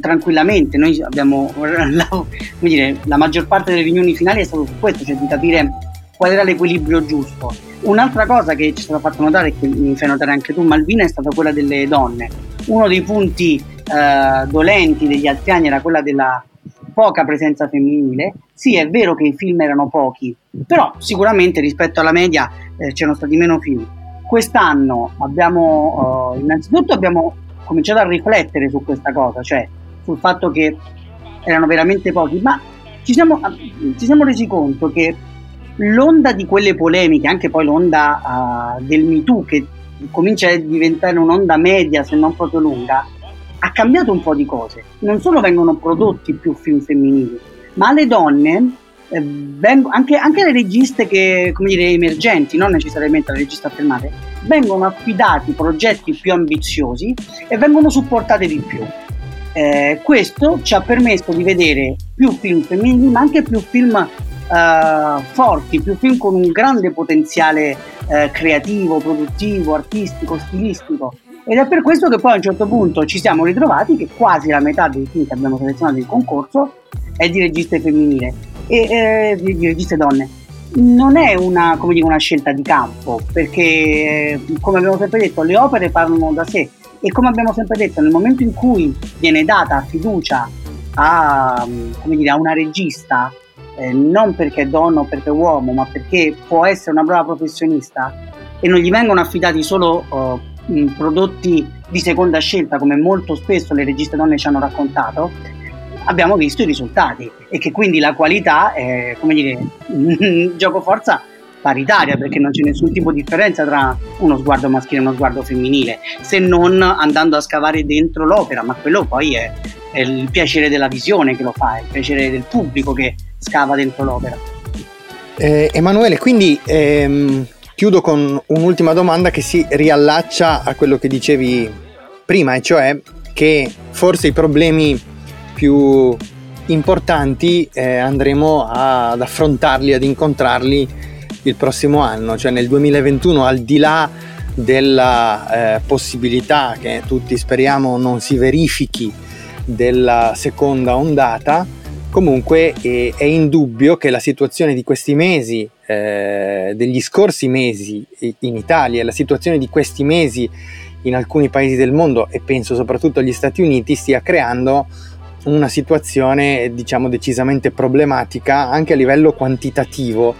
tranquillamente. Noi abbiamo *laughs* la, dire, la maggior parte delle riunioni finali è stato su questo, cioè di capire qual era l'equilibrio giusto. Un'altra cosa che ci è stata fatta notare, e che mi fai notare anche tu, Malvina, è stata quella delle donne. Uno dei punti eh, dolenti degli altri anni era quella della poca presenza femminile. Sì, è vero che i film erano pochi, però sicuramente rispetto alla media eh, c'erano stati meno film. Quest'anno abbiamo, eh, innanzitutto abbiamo cominciato a riflettere su questa cosa, cioè sul fatto che erano veramente pochi, ma ci siamo, ci siamo resi conto che l'onda di quelle polemiche, anche poi l'onda uh, del MeToo, che comincia a diventare un'onda media, se non proprio lunga, ha cambiato un po' di cose. Non solo vengono prodotti più film femminili, ma le donne, eh, vengono, anche, anche, le registe che, come dire, emergenti, non necessariamente le registe affermate, vengono affidati progetti più ambiziosi e vengono supportate di più. Eh, questo ci ha permesso di vedere più film femminili, ma anche più film eh, forti, più film con un grande potenziale eh, creativo, produttivo, artistico, stilistico ed è per questo che poi a un certo punto ci siamo ritrovati che quasi la metà dei film che abbiamo selezionato in concorso è di registe femminili e eh, di, registe donne. Non è una, dire, una scelta di campo, perché come abbiamo sempre detto, le opere parlano da sé e come abbiamo sempre detto, nel momento in cui viene data fiducia a, dire, a una regista, eh, non perché è donna o perché è uomo, ma perché può essere una brava professionista e non gli vengono affidati solo uh, prodotti di seconda scelta, come molto spesso le registe donne ci hanno raccontato, abbiamo visto i risultati e che quindi la qualità è, come dire, *laughs* gioco forza paritaria perché non c'è nessun tipo di differenza tra uno sguardo maschile e uno sguardo femminile, se non andando a scavare dentro l'opera, ma quello poi è, è il piacere della visione che lo fa, è il piacere del pubblico che scava dentro l'opera. Eh, Emanuele, quindi ehm, chiudo con un'ultima domanda che si riallaccia a quello che dicevi prima, e cioè che forse i problemi più importanti eh, andremo a, ad affrontarli, ad incontrarli il prossimo anno, cioè nel 2021 al di là della eh, possibilità che tutti speriamo non si verifichi della seconda ondata, comunque eh, è indubbio che la situazione di questi mesi eh, degli scorsi mesi in Italia la situazione di questi mesi in alcuni paesi del mondo e penso soprattutto agli Stati Uniti stia creando una situazione diciamo decisamente problematica anche a livello quantitativo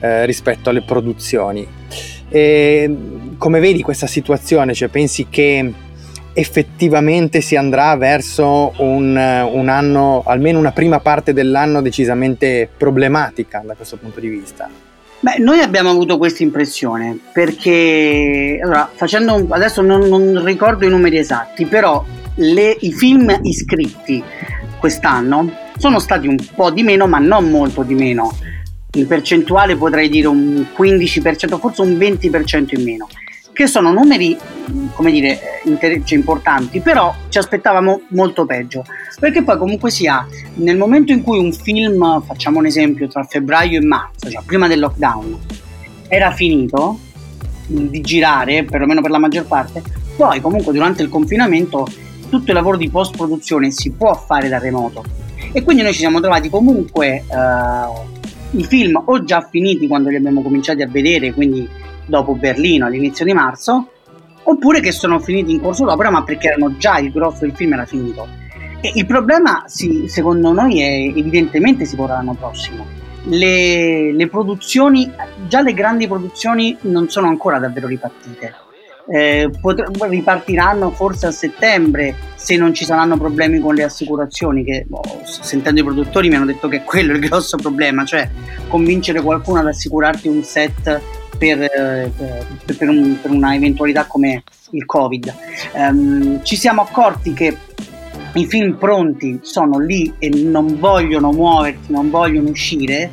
eh, rispetto alle produzioni. E, come vedi questa situazione? Cioè, pensi che effettivamente si andrà verso un, un, anno, almeno una prima parte dell'anno decisamente problematica da questo punto di vista? Beh, noi abbiamo avuto questa impressione perché allora, facendo un, adesso non, non, ricordo i numeri esatti, però le, i film iscritti quest'anno sono stati un po' di meno, ma non molto di meno. In percentuale potrei dire un 15%, forse un 20% in meno che sono numeri, come dire, inter- cioè importanti, però ci aspettavamo molto peggio. Perché poi comunque sia, nel momento in cui un film, facciamo un esempio, tra febbraio e marzo, cioè prima del lockdown, era finito di girare, perlomeno per la maggior parte, poi comunque durante il confinamento tutto il lavoro di post produzione si può fare da remoto. E quindi noi ci siamo trovati comunque uh, i film o già finiti quando li abbiamo cominciati a vedere, quindi dopo Berlino all'inizio di marzo, oppure che sono finiti in corso d'opera ma perché erano già il grosso del film era finito. E il problema sì, secondo noi è evidentemente si porrà l'anno prossimo. Le, le, produzioni, già le grandi produzioni non sono ancora davvero ripartite. Eh, pot- ripartiranno forse a settembre se non ci saranno problemi con le assicurazioni che boh, sentendo i produttori mi hanno detto che quello è il grosso problema cioè convincere qualcuno ad assicurarti un set per, eh, per, un, per una eventualità come il covid. Um, ci siamo accorti che i film pronti sono lì e non vogliono muoversi, non vogliono uscire,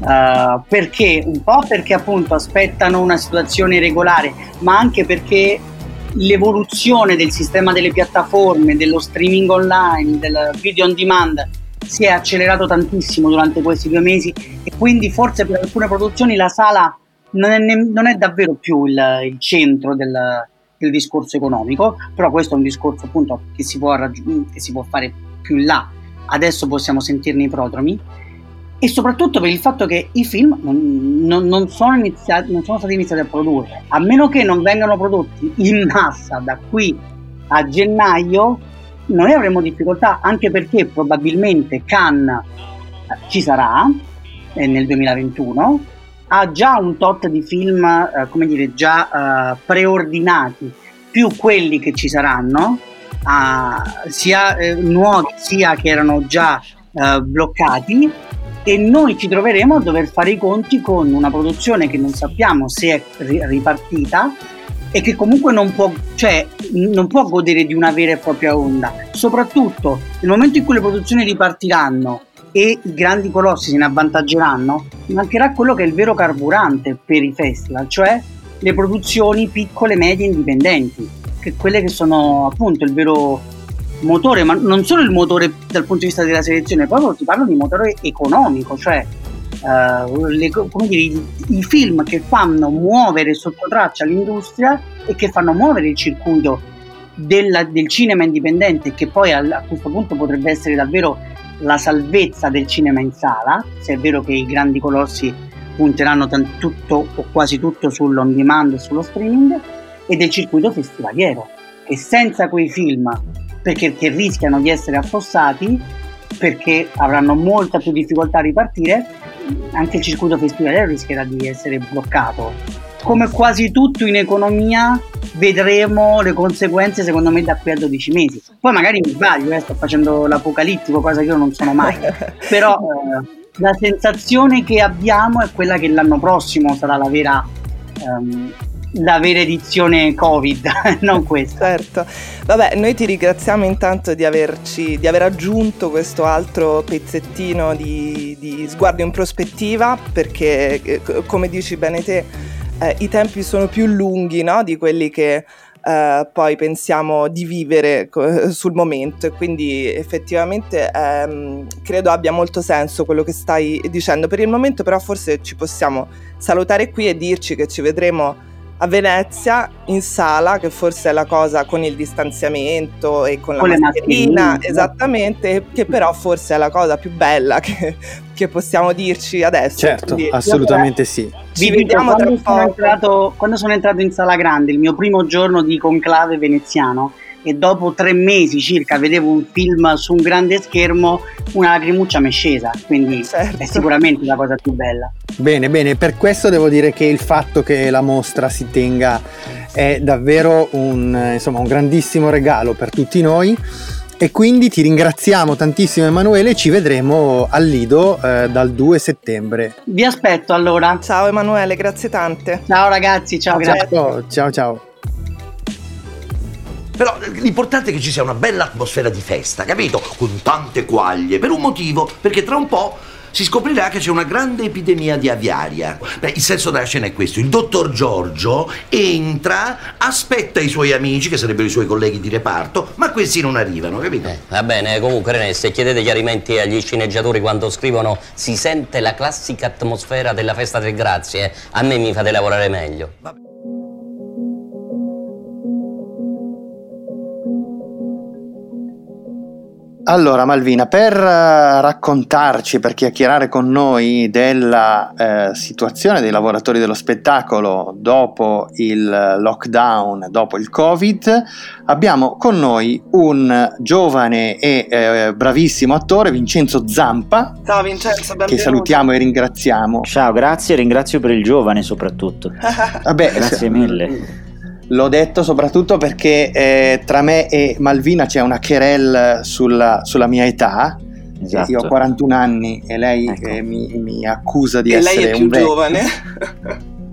uh, perché? Un po' perché appunto aspettano una situazione regolare, ma anche perché l'evoluzione del sistema delle piattaforme, dello streaming online, del video on demand si è accelerato tantissimo durante questi due mesi e quindi forse per alcune produzioni la sala non è, ne- non è davvero più il, il centro del, il discorso economico, però questo è un discorso appunto che si può, raggi- che si può fare più in là, adesso possiamo sentirne i prodromi, e soprattutto per il fatto che i film non, non, sono iniziati, non sono stati iniziati a produrre, a meno che non vengano prodotti in massa da qui a gennaio, noi avremo difficoltà, anche perché probabilmente Cannes ci sarà eh, nel 2021 ha già un tot di film, eh, come dire, già eh, preordinati, più quelli che ci saranno, eh, sia nuovi sia che erano già eh, bloccati e noi ci troveremo a dover fare i conti con una produzione che non sappiamo se è ripartita e che comunque non può, cioè, non può godere di una vera e propria onda. Soprattutto nel momento in cui le produzioni ripartiranno e i grandi colossi se ne avvantaggeranno, mancherà quello che è il vero carburante per i festival, cioè le produzioni piccole, medie, indipendenti, che quelle che sono appunto il vero motore, ma non solo il motore dal punto di vista della selezione, proprio ti parlo di motore economico, cioè uh, le, dire, i, i, film che fanno muovere sotto traccia l'industria e che fanno muovere il circuito della, del cinema indipendente, che poi a, a questo punto potrebbe essere davvero la salvezza del cinema in sala, se è vero che i grandi colossi punteranno tutto o quasi tutto sull'on demand e sullo streaming, e del circuito festivaliero, che senza quei film, perché rischiano di essere affossati, perché avranno molta più difficoltà a ripartire, anche il circuito festivaliero rischierà di essere bloccato come quasi tutto in economia vedremo le conseguenze secondo me da qui a 12 mesi. Poi magari mi sbaglio, eh, sto facendo l'apocalittico, cosa che io non sono mai, *laughs* però eh, la sensazione che abbiamo è quella che l'anno prossimo sarà la vera... Um, la vera edizione Covid, *laughs* non questa. Certo. Vabbè, noi ti ringraziamo intanto di, averci, di aver aggiunto questo altro pezzettino di, di sguardo in prospettiva, perché eh, come dici bene te, eh, i tempi sono più lunghi no? di quelli che eh, poi pensiamo di vivere sul momento quindi effettivamente ehm, credo abbia molto senso quello che stai dicendo. Per il momento però forse ci possiamo salutare qui e dirci che ci vedremo a Venezia in sala, che forse è la cosa con il distanziamento e con, con la mascherina, esattamente, che però forse è la cosa più bella che, che possiamo dirci adesso. Certo, Quindi, assolutamente sì. Ci vediamo quando tra poco. Entrato, quando sono entrato in sala grande, il mio primo giorno di conclave veneziano, e dopo tre mesi circa vedevo un film su un grande schermo, una lacrimuccia mi è scesa, quindi certo. è sicuramente la cosa più bella. Bene, bene, per questo devo dire che il fatto che la mostra si tenga è davvero un, insomma, un grandissimo regalo per tutti noi. E quindi ti ringraziamo tantissimo Emanuele, ci vedremo al Lido eh, dal 2 settembre. Vi aspetto allora. Ciao Emanuele, grazie tante. Ciao ragazzi, ciao, ciao grazie. Ciao ciao. Però l'importante è che ci sia una bella atmosfera di festa, capito? Con tante quaglie, per un motivo, perché tra un po' si scoprirà che c'è una grande epidemia di aviaria. Beh, il senso della scena è questo: il dottor Giorgio entra, aspetta i suoi amici, che sarebbero i suoi colleghi di reparto, ma questi non arrivano, capito? Eh, va bene, comunque René, se chiedete chiarimenti agli sceneggiatori quando scrivono si sente la classica atmosfera della festa del grazie, a me mi fate lavorare meglio. Vabbè. Allora Malvina, per eh, raccontarci, per chiacchierare con noi della eh, situazione dei lavoratori dello spettacolo dopo il lockdown, dopo il Covid, abbiamo con noi un giovane e eh, bravissimo attore, Vincenzo Zampa. Ciao Vincenzo, benvenuto. Che salutiamo e ringraziamo. Ciao, grazie, ringrazio per il giovane soprattutto. Vabbè, *laughs* grazie mille. L'ho detto soprattutto perché eh, tra me e Malvina c'è una querel sulla, sulla mia età. Esatto. Io ho 41 anni e lei ecco. eh, mi, mi, accusa di e essere lei è più giovane.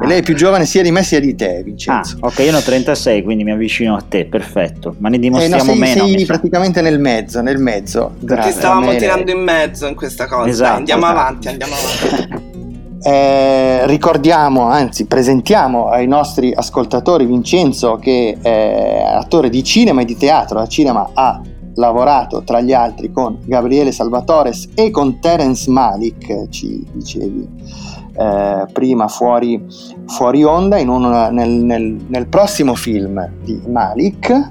E lei è più giovane sia di me sia di te, Vincenzo. Ah, ok, io ne ho 36, quindi mi avvicino a te, perfetto. Ma ne dimostriamo eh, no, sei, meno. Sei praticamente nel mezzo, nel mezzo. Ti stavamo tirando in mezzo in questa cosa. Esatto, Dai, andiamo esatto. avanti, andiamo avanti. *laughs* Eh, ricordiamo, anzi presentiamo ai nostri ascoltatori Vincenzo che è attore di cinema e di teatro, a cinema ha lavorato tra gli altri con Gabriele Salvatores e con Terence Malik, ci dicevi eh, prima fuori, fuori onda, un, nel, nel, nel prossimo film di Malik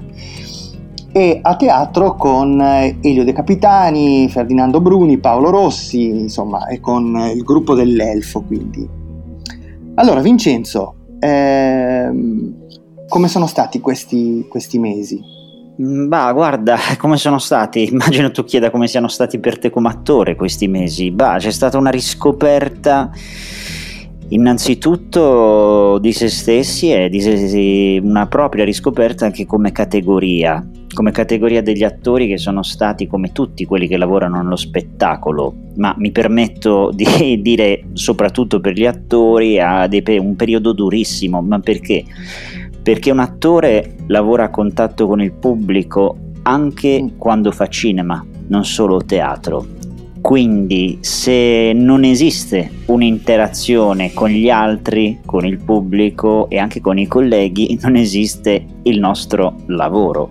e a teatro con eh, Elio De Capitani, Ferdinando Bruni, Paolo Rossi, insomma, e con il gruppo dell'Elfo, quindi. Allora, Vincenzo, ehm, come sono stati questi, questi mesi? Mm, bah, guarda, *laughs* come sono stati? Immagino tu chieda come siano stati per te come attore questi mesi. Bah, c'è stata una riscoperta innanzitutto di se stessi e di una propria riscoperta anche come categoria come categoria degli attori che sono stati come tutti quelli che lavorano nello spettacolo, ma mi permetto *laughs* di dire soprattutto per gli attori a un periodo durissimo, ma perché? Perché un attore lavora a contatto con il pubblico anche quando fa cinema, non solo teatro. Quindi se non esiste un'interazione con gli altri, con il pubblico e anche con i colleghi, non esiste il nostro lavoro.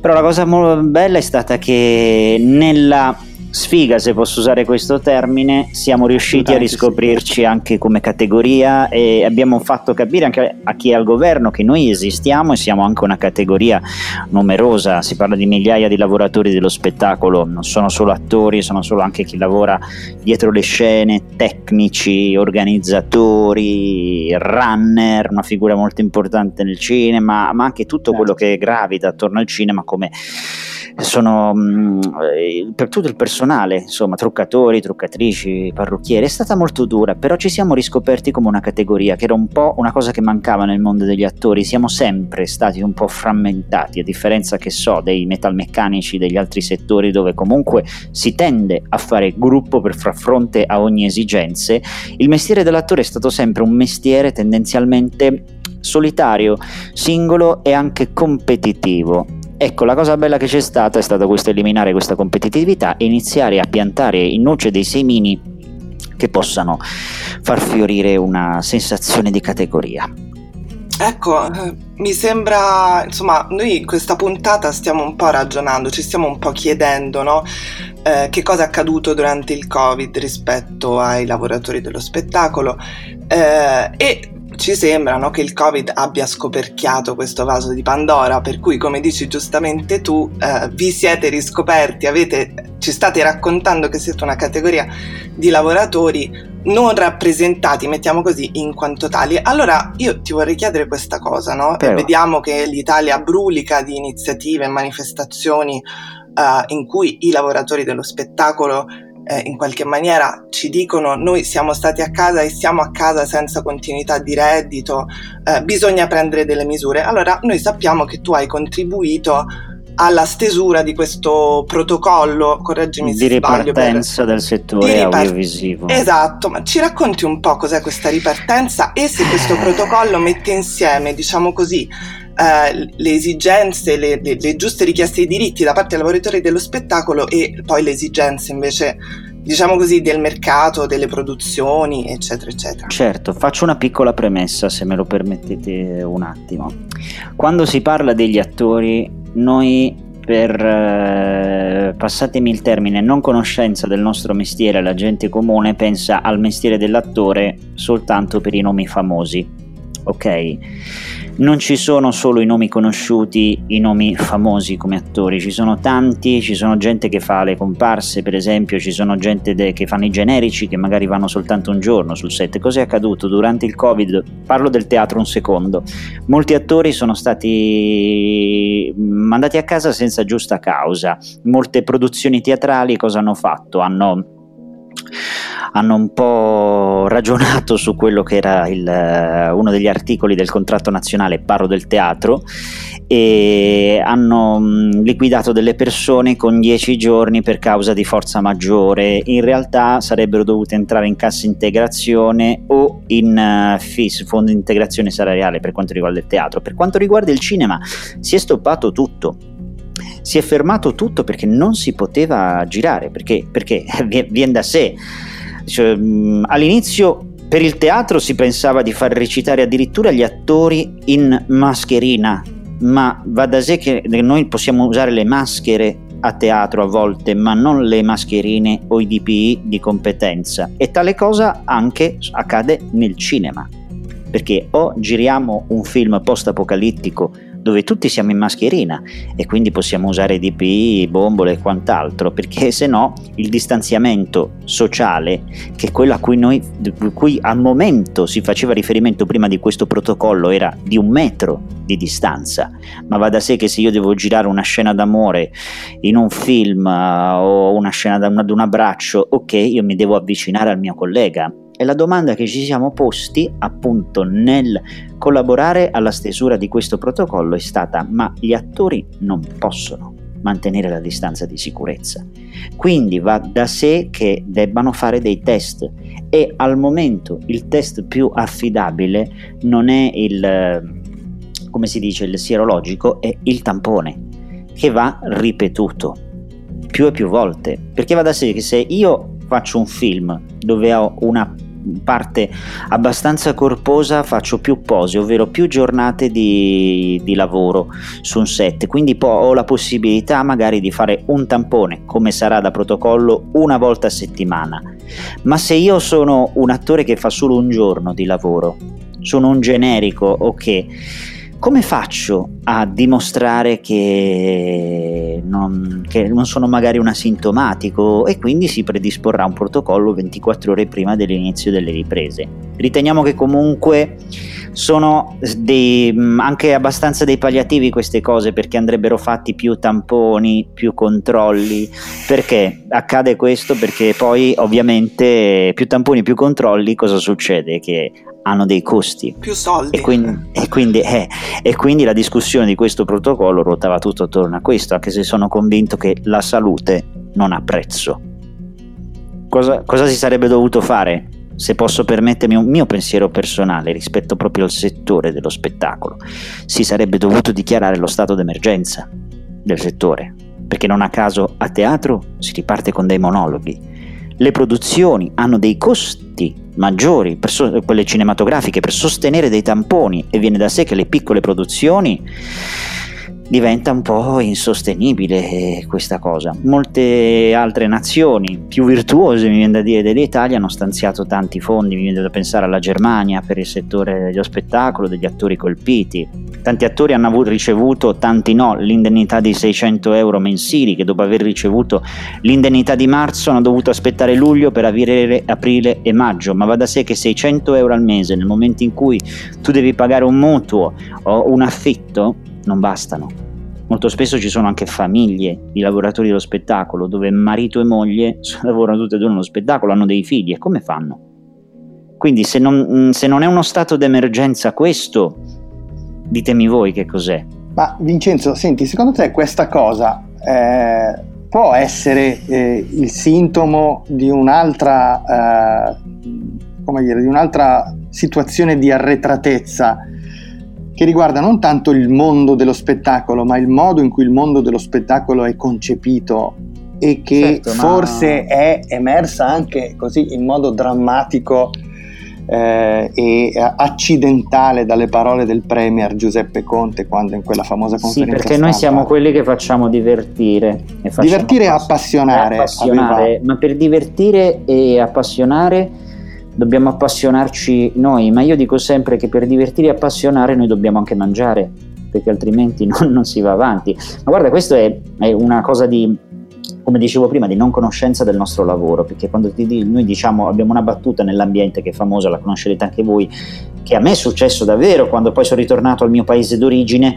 Però la cosa molto bella è stata che nella sfiga, se posso usare questo termine, siamo riusciti a riscoprirci anche come categoria e abbiamo fatto capire anche a chi è al governo che noi esistiamo e siamo anche una categoria numerosa, si parla di migliaia di lavoratori dello spettacolo, non sono solo attori, sono solo anche chi lavora dietro le scene, tecnici, organizzatori, runner, una figura molto importante nel cinema, ma anche tutto quello certo. che gravita attorno al cinema come sono mm, eh, per tutto il personale, insomma, truccatori, truccatrici, parrucchieri, è stata molto dura, però ci siamo riscoperti come una categoria che era un po' una cosa che mancava nel mondo degli attori, siamo sempre stati un po' frammentati, a differenza che so dei metalmeccanici, degli altri settori dove comunque si tende a fare gruppo per far fronte a ogni esigenza, il mestiere dell'attore è stato sempre un mestiere tendenzialmente solitario, singolo e anche competitivo Ecco, la cosa bella che c'è stata è stata questo eliminare questa competitività e iniziare a piantare in noce dei semini che possano far fiorire una sensazione di categoria. Ecco, eh, mi sembra, insomma, noi in questa puntata stiamo un po' ragionando, ci stiamo un po' chiedendo, no? Eh, che cosa è accaduto durante il Covid rispetto ai lavoratori dello spettacolo eh, e ci sembra no, che il Covid abbia scoperchiato questo vaso di Pandora, per cui come dici giustamente tu, eh, vi siete riscoperti, avete, ci state raccontando che siete una categoria di lavoratori non rappresentati, mettiamo così, in quanto tali. Allora io ti vorrei chiedere questa cosa, no? Vediamo che l'Italia brulica di iniziative e manifestazioni uh, in cui i lavoratori dello spettacolo eh, in qualche maniera ci dicono noi siamo stati a casa e siamo a casa senza continuità di reddito, eh, bisogna prendere delle misure. Allora noi sappiamo che tu hai contribuito alla stesura di questo protocollo, correggimi se sbaglio. Di ripartenza per... del settore ripart... audiovisivo. Esatto, ma ci racconti un po' cos'è questa ripartenza e se questo eh. protocollo mette insieme, diciamo così, eh, le esigenze, le, le, le, giuste richieste di diritti da parte dei lavoratori dello spettacolo e poi le esigenze invece diciamo così del mercato, delle produzioni eccetera eccetera. Certo, faccio una piccola premessa se me lo permettete un attimo. Quando si parla degli attori noi per, eh, passatemi il termine, non conoscenza del nostro mestiere, la gente comune pensa al mestiere dell'attore soltanto per i nomi famosi, ok? Non ci sono solo i nomi conosciuti, i nomi famosi come attori, ci sono tanti, ci sono gente che fa le comparse, per esempio, ci sono gente de- che fanno i generici che magari vanno soltanto un giorno sul set. Cos'è accaduto durante il Covid? Parlo del teatro un secondo. Molti attori sono stati mandati a casa senza giusta causa. Molte produzioni teatrali cosa hanno fatto? Hanno hanno un po' ragionato su quello che era il, eh, uno degli articoli del contratto nazionale, parlo del teatro, e hanno mm, liquidato delle persone con 10 giorni per causa di forza maggiore. In realtà sarebbero dovute entrare in cassa integrazione o in uh, FIS, fondo di integrazione salariale per quanto riguarda il teatro. Per quanto riguarda il cinema si è stoppato tutto si è fermato tutto perché non si poteva girare, perché, perché *laughs* viene da sé. Cioè, all'inizio per il teatro si pensava di far recitare addirittura gli attori in mascherina, ma va da sé che noi possiamo usare le maschere a teatro a volte, ma non le mascherine o i DPI di competenza. E tale cosa anche accade nel cinema, perché o giriamo un film post-apocalittico dove tutti siamo in mascherina e quindi possiamo usare DPI, bombole e quant'altro, perché se no il distanziamento sociale, che è quello a cui noi, cui al momento si faceva riferimento prima di questo protocollo, era di un metro di distanza, ma va da sé che se io devo girare una scena d'amore in un film uh, o una scena ad un abbraccio, ok, io mi devo avvicinare al mio collega e la domanda che ci siamo posti appunto nel collaborare alla stesura di questo protocollo è stata ma gli attori non possono mantenere la distanza di sicurezza. Quindi va da sé che debbano fare dei test e al momento il test più affidabile non è il come si dice il sierologico è il tampone che va ripetuto più e più volte perché va da sé che se io faccio un film dove ho una parte abbastanza corposa faccio più pose, ovvero più giornate di, di lavoro su un set, quindi poi ho la possibilità magari di fare un tampone, come sarà da protocollo, una volta a settimana. Ma se io sono un attore che fa solo un giorno di lavoro, sono un generico, ok come faccio a dimostrare che non, che non, sono magari un asintomatico e quindi si predisporrà un protocollo 24 ore prima dell'inizio delle riprese. Riteniamo che comunque sono dei, anche abbastanza dei palliativi queste cose perché andrebbero fatti più tamponi, più controlli. Perché accade questo? Perché poi ovviamente più tamponi, più controlli, cosa succede? Che hanno dei costi. Più soldi. E quindi, e, quindi, eh, e quindi, la discussione di questo protocollo ruotava tutto attorno a questo, anche se sono convinto che la salute non ha prezzo. Cosa, cosa si sarebbe dovuto fare? Se posso permettermi un mio pensiero personale rispetto proprio al settore dello spettacolo, si sarebbe dovuto dichiarare lo stato d'emergenza del settore, perché non a caso a teatro si riparte con dei monologhi, le produzioni hanno dei costi maggiori, so- quelle cinematografiche, per sostenere dei tamponi e viene da sé che le piccole produzioni diventa un po' insostenibile questa cosa. Molte altre nazioni più virtuose, mi viene da dire, dell'Italia hanno stanziato tanti fondi, mi viene da pensare alla Germania per il settore dello spettacolo, degli attori colpiti. Tanti attori hanno avuto, ricevuto, tanti no, l'indennità di 600 euro mensili che dopo aver ricevuto l'indennità di marzo hanno dovuto aspettare luglio per avere aprile e maggio, ma va da sé che 600 euro al mese nel momento in cui tu devi pagare un mutuo o un affitto non bastano. Molto spesso ci sono anche famiglie di lavoratori dello spettacolo dove marito e moglie *laughs* lavorano tutte e due nello spettacolo, hanno dei figli e come fanno? Quindi se non, mm, se non è uno stato d'emergenza questo, ditemi voi che cos'è. Ma Vincenzo, senti, secondo te questa cosa eh, può essere eh, il sintomo di un'altra, eh, dire, di un'altra situazione di arretratezza che riguarda non tanto il mondo dello spettacolo, ma il modo in cui il mondo dello spettacolo è concepito e che certo, forse ma... è emersa anche così in modo drammatico eh, e accidentale dalle parole del Premier Giuseppe Conte quando in quella famosa conferenza Sì, perché noi siamo quelli che facciamo divertire. E facciamo divertire e appassionare. appassionare ma per divertire e appassionare dobbiamo appassionarci noi, ma io dico sempre che per divertire e appassionare noi dobbiamo anche mangiare, perché altrimenti *laughs* non, non si va avanti. Ma guarda, questo è, è, una cosa di, come dicevo prima, di non conoscenza del nostro lavoro, perché quando ti, noi diciamo, abbiamo una battuta nell'ambiente che è famosa, la conoscerete anche voi, che a me è successo davvero quando poi sono ritornato al mio paese d'origine,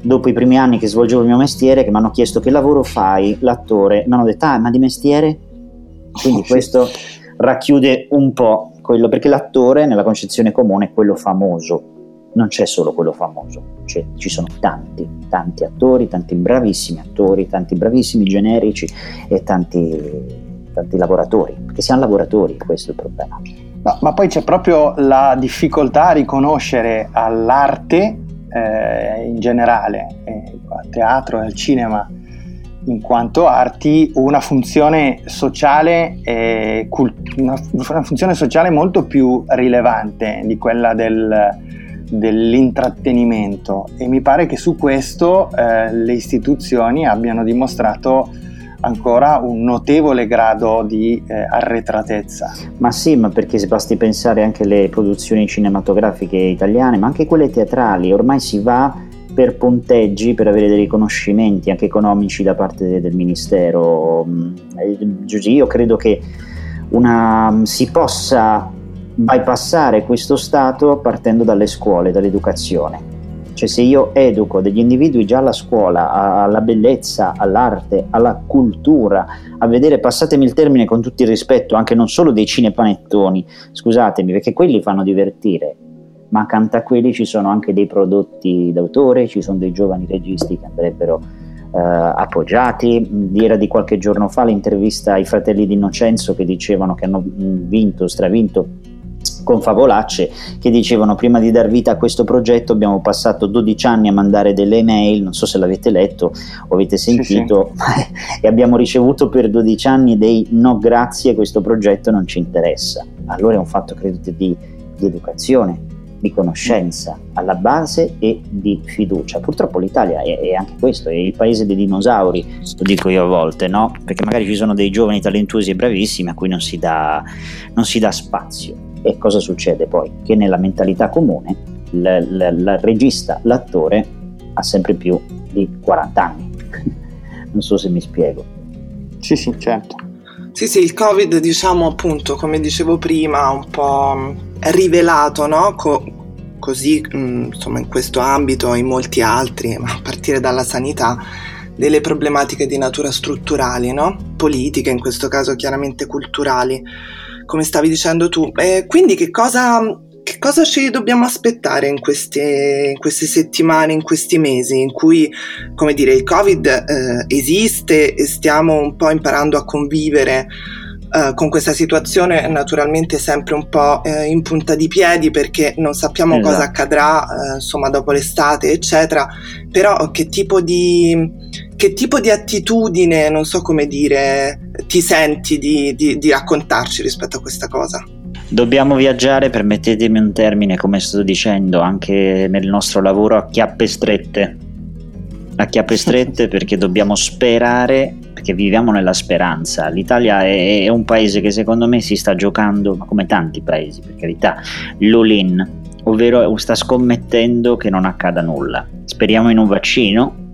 dopo i primi anni che svolgevo il mio mestiere, che mi hanno chiesto che lavoro fai, l'attore, mi hanno detto, ah, ma di mestiere? Quindi questo racchiude un po' quello, perché l'attore nella concezione comune è quello famoso, non c'è solo quello famoso, cioè, ci sono tanti, tanti attori, tanti bravissimi attori, tanti bravissimi generici e tanti, tanti lavoratori, perché siamo lavoratori, questo è il problema. No, ma poi c'è proprio la difficoltà a riconoscere all'arte eh, in generale, eh, al teatro e al cinema, in quanto arti una funzione sociale, eh, cult- una, una, funzione sociale molto più rilevante di quella del, dell'intrattenimento e mi pare che su questo eh, le istituzioni abbiano dimostrato ancora un notevole grado di eh, arretratezza. Ma sì, ma perché basti pensare anche alle produzioni cinematografiche italiane, ma anche quelle teatrali, ormai si va per punteggi, per avere dei riconoscimenti anche economici da parte del Ministero. Mm, io credo che una, si possa bypassare questo stato partendo dalle scuole, dall'educazione. Cioè se io educo degli individui già alla scuola, alla bellezza, all'arte, alla cultura, a vedere, passatemi il termine con tutto il rispetto, anche non solo dei cinepanettoni, scusatemi, perché quelli fanno divertire, ma accanto a quelli ci sono anche dei prodotti d'autore, ci sono dei giovani registi che andrebbero eh, appoggiati. Era di qualche giorno fa l'intervista ai fratelli di Innocenzo che dicevano che hanno vinto, stravinto con favolacce che dicevano prima di dar vita a questo progetto abbiamo passato 12 anni a mandare delle email, non so se l'avete letto o avete sentito, sì, sì. *laughs* e abbiamo ricevuto per 12 anni dei no grazie, questo progetto non ci interessa. Allora è un fatto credo di, di educazione, di conoscenza alla base e di fiducia. Purtroppo l'Italia è, è, anche questo, è il paese dei dinosauri, lo dico io a volte, no? Perché magari ci sono dei giovani talentuosi e bravissimi a cui non si dà, non si dà spazio. E cosa succede poi? Che nella mentalità comune il regista, l'attore ha sempre più di 40 anni. *laughs* non so se mi spiego. Sì, sì, certo. Sì, sì, il Covid, diciamo appunto, come dicevo prima, un po' rivelato, no? Co- così, mm, insomma, in questo ambito e in molti altri, a partire dalla sanità, delle problematiche di natura strutturali, no? Politiche, in questo caso chiaramente culturali, come stavi dicendo tu. E quindi che cosa, che cosa ci dobbiamo aspettare in queste, in queste, settimane, in questi mesi in cui, come dire, il Covid eh, esiste e stiamo un po' imparando a convivere Uh, con questa situazione naturalmente sempre un po' uh, in punta di piedi perché non sappiamo esatto. cosa accadrà uh, insomma dopo l'estate eccetera però che tipo di che tipo di attitudine non so come dire ti senti di, di, di raccontarci rispetto a questa cosa Dobbiamo viaggiare, permettetemi un termine, come sto dicendo, anche nel nostro lavoro a chiappe strette. A chiappe *laughs* strette perché dobbiamo sperare, perché viviamo nella speranza. L'Italia è, è un paese che secondo me si sta giocando, ma come tanti paesi, per carità, l'all-in, ovvero sta scommettendo che non accada nulla. Speriamo in un vaccino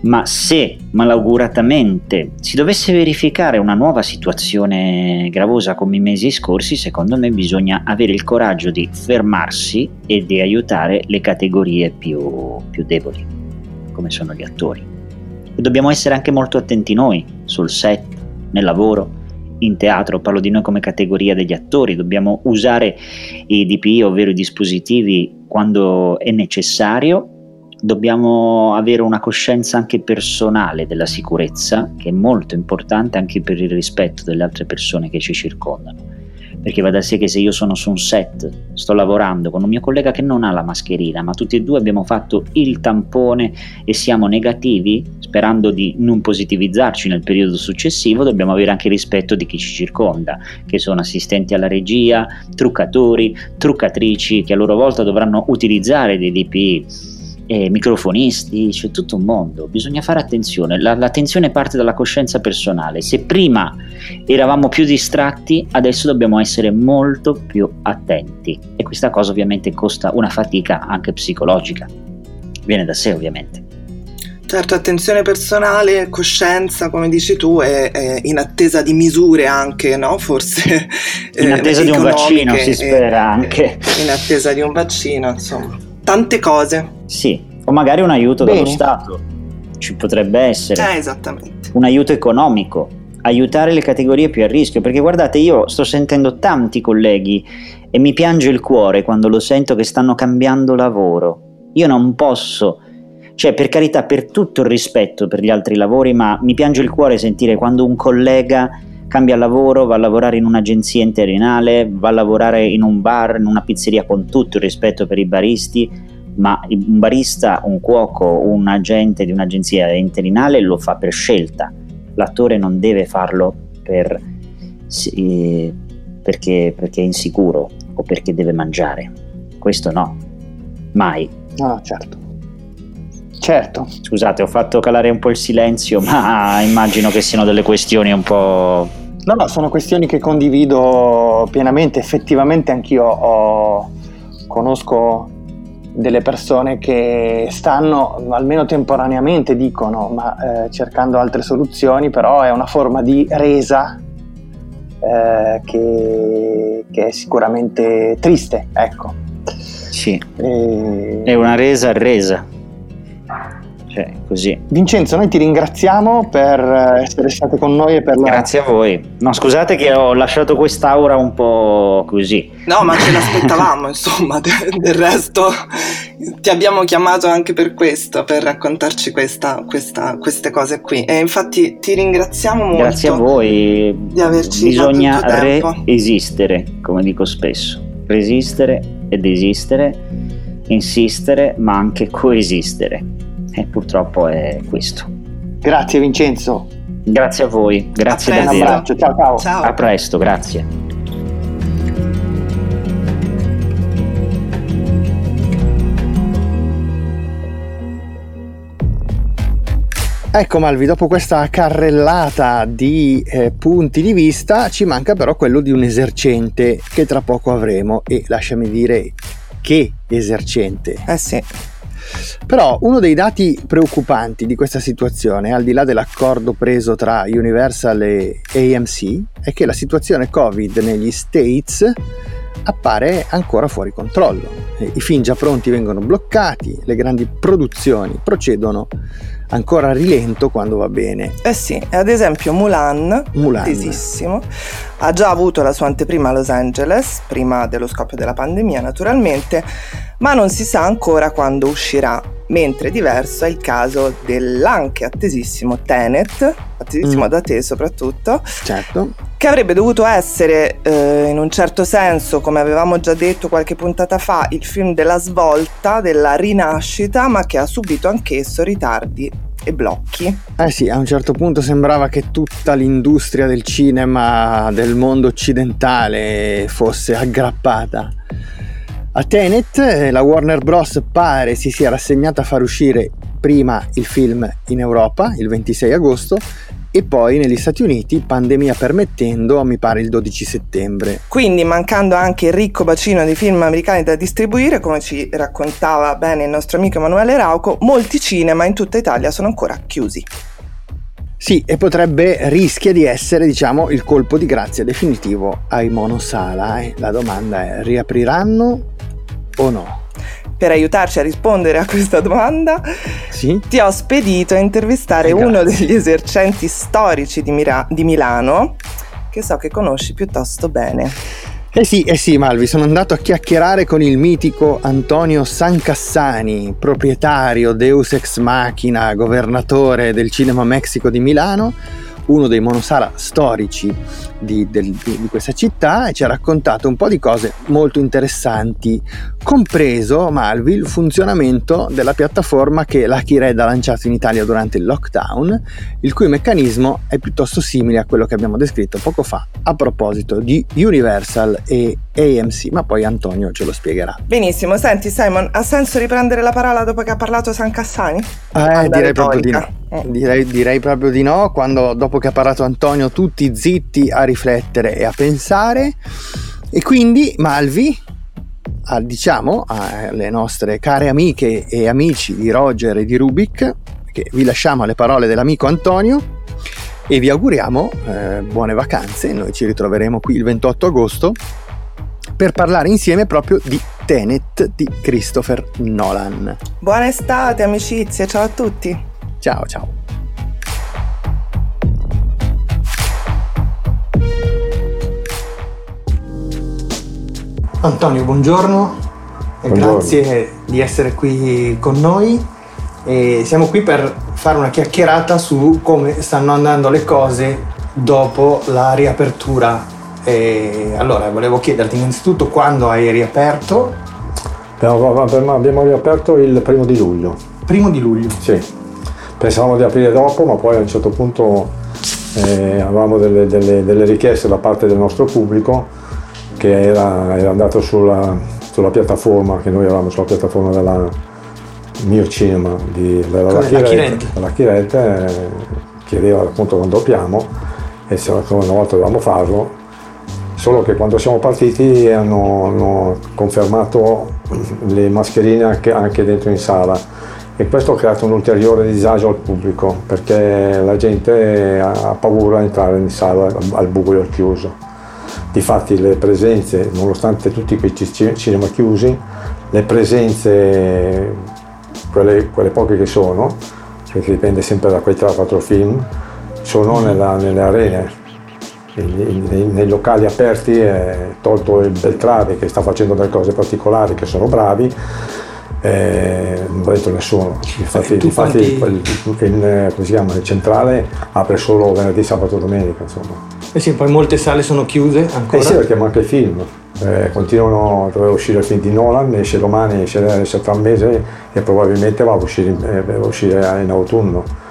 ma se malauguratamente si dovesse verificare una nuova situazione gravosa come i mesi scorsi, secondo me bisogna avere il coraggio di fermarsi e di aiutare le categorie più, più deboli, come sono gli attori. E dobbiamo essere anche molto attenti noi, sul set, nel lavoro, in teatro, parlo di noi come categoria degli attori, dobbiamo usare i DPI, ovvero i dispositivi, quando è necessario dobbiamo avere una coscienza anche personale della sicurezza, che è molto importante anche per il rispetto delle altre persone che ci circondano. Perché va da sé che se io sono su un set, sto lavorando con un mio collega che non ha la mascherina, ma tutti e due abbiamo fatto il tampone e siamo negativi, sperando di non positivizzarci nel periodo successivo, dobbiamo avere anche rispetto di chi ci circonda, che sono assistenti alla regia, truccatori, truccatrici, che a loro volta dovranno utilizzare dei DPI e microfonisti, c'è tutto un mondo, bisogna fare attenzione, la, l'attenzione parte dalla coscienza personale, se prima eravamo più distratti, adesso dobbiamo essere molto più attenti e questa cosa ovviamente costa una fatica anche psicologica, viene da sé ovviamente. Certo, attenzione personale, coscienza, come dici tu, è, è in attesa di misure anche, no? Forse. In attesa eh, di un vaccino, si spera anche. In attesa di un vaccino, insomma. Tante cose. Sì, o magari un aiuto Bene. dallo Stato. Ci potrebbe essere. Eh, esattamente. Un aiuto economico. Aiutare le categorie più a rischio. Perché guardate, io sto sentendo tanti colleghi e mi piange il cuore quando lo sento che stanno cambiando lavoro. Io non posso cioè, per carità, per tutto il rispetto per gli altri lavori, ma mi piange il cuore sentire quando un collega cambia lavoro, va a lavorare in un'agenzia interinale, va a lavorare in un bar, in una pizzeria con tutto il rispetto per i baristi, ma un barista, un cuoco, un agente di un'agenzia interinale lo fa per scelta. L'attore non deve farlo per, sì, perché, perché è insicuro o perché deve mangiare. Questo no, mai. No, certo. Certo. Scusate, ho fatto calare un po' il silenzio, *laughs* ma immagino che siano delle questioni un po'... No, no, sono questioni che condivido pienamente. Effettivamente anch'io ho, conosco delle persone che stanno, almeno temporaneamente dicono, ma eh, cercando altre soluzioni, però è una forma di resa eh, che, che, è sicuramente triste, ecco. Sì, e... è una resa resa cioè, così. Vincenzo, noi ti ringraziamo per essere stato con noi e per la... Grazie a voi. No, scusate che ho lasciato quest'aura un po' così. No, ma ce l'aspettavamo, *laughs* insomma, del resto ti abbiamo chiamato anche per questo, per raccontarci questa, questa, queste cose qui. E infatti ti ringraziamo molto. Grazie a voi. Di averci Bisogna resistere, come dico spesso. Resistere ed esistere, insistere, ma anche coesistere e purtroppo è questo. Grazie Vincenzo. Grazie a voi, grazie a davvero. Un abbraccio, ciao ciao. ciao. A presto, grazie. Ecco Malvi, dopo questa carrellata di eh, punti di vista ci manca però quello di un esercente che tra poco avremo e lasciami dire che esercente. Eh sì. Però uno dei dati preoccupanti di questa situazione, al di là dell'accordo preso tra Universal e AMC, è che la situazione Covid negli States appare ancora fuori controllo. I film già pronti vengono bloccati, le grandi produzioni procedono ancora a rilento quando va bene. Eh sì, ad esempio Mulan, Mulan. Ha già avuto la sua anteprima a Los Angeles, prima dello scoppio della pandemia naturalmente, ma non si sa ancora quando uscirà, mentre diverso è il caso dell'anche attesissimo Tenet, attesissimo mm. da te soprattutto, certo. che avrebbe dovuto essere eh, in un certo senso, come avevamo già detto qualche puntata fa, il film della svolta, della rinascita, ma che ha subito anch'esso ritardi e blocchi. Eh sì, a un certo punto sembrava che tutta l'industria del cinema del mondo occidentale fosse aggrappata a Tenet eh, la Warner Bros. pare si sia rassegnata a far uscire prima il film in Europa il 26 agosto e poi negli Stati Uniti, pandemia permettendo, mi pare il 12 settembre. Quindi mancando anche il ricco bacino di film americani da distribuire, come ci raccontava bene il nostro amico Emanuele Rauco, molti cinema in tutta Italia sono ancora chiusi. Sì, e potrebbe rischia di essere, diciamo, il colpo di grazia definitivo ai monosala. Eh. La domanda è: riapriranno o no? Per aiutarci a rispondere a questa domanda, sì? ti ho spedito a intervistare eh, uno degli esercenti storici di, Mira- di Milano, che so che conosci piuttosto bene. Eh sì, eh sì, Malvi, sono andato a chiacchierare con il mitico Antonio Sancassani, proprietario Deus Ex Machina, governatore del Cinema Mexico di Milano, uno dei monosala storici di, del, di, questa città e ci ha raccontato un po' di cose molto interessanti, compreso Malvi il funzionamento della piattaforma che Lucky Red ha lanciato in Italia durante il lockdown, il cui meccanismo è piuttosto simile a quello che abbiamo descritto poco fa a proposito di Universal e AMC, ma poi Antonio ce lo spiegherà. Benissimo, senti Simon, ha senso riprendere la parola dopo che ha parlato San Cassani? Eh, direi proprio di no. Eh. Direi, direi, proprio di no, quando dopo che ha parlato Antonio tutti zitti a riflettere e a pensare. E quindi Malvi, a, diciamo alle nostre care amiche e amici di Roger e di Rubik, che vi lasciamo alle parole dell'amico Antonio e vi auguriamo eh, buone vacanze. Noi ci ritroveremo qui il 28 agosto per parlare insieme proprio di Tenet di Christopher Nolan. Buona estate, amicizie, ciao a tutti. Ciao ciao. Antonio, buongiorno. buongiorno. Grazie di essere qui con noi. E siamo qui per fare una chiacchierata su come stanno andando le cose dopo la riapertura. E allora, volevo chiederti innanzitutto quando hai riaperto? Abbiamo riaperto il primo di luglio. Primo di luglio? Sì pensavamo di aprire dopo, ma poi a un certo punto eh, avevamo delle, delle, delle, richieste da parte del nostro pubblico che era, era andato sulla, sulla, piattaforma, che noi eravamo sulla piattaforma della Mio Cinema, di, della Lucky Red, eh, chiedeva appunto quando apriamo e se una volta dovevamo farlo, solo che quando siamo partiti hanno, hanno confermato le mascherine anche, anche dentro in sala e questo ha creato un ulteriore disagio al pubblico perché la gente ha paura di entrare in sala al buio al chiuso. Difatti le presenze, nonostante tutti quei cinema chiusi, le presenze, quelle, quelle poche che sono, perché dipende sempre da quei 3-4 film, sono nella, nelle arene, nei, nei, locali aperti, eh, tolto il Beltrade che sta facendo delle cose particolari che sono bravi, eh, non ho detto nessuno. Infatti, infatti quanti... il, il, il, chiama, il, centrale apre solo venerdì, sabato e domenica. Insomma. Eh sì, poi molte sale sono chiuse ancora. Eh sì, perché manca il film. Eh, continuano, doveva uscire il film di Nolan, esce domani, esce, esce tra un mese e probabilmente va a uscire, eh, va a uscire in autunno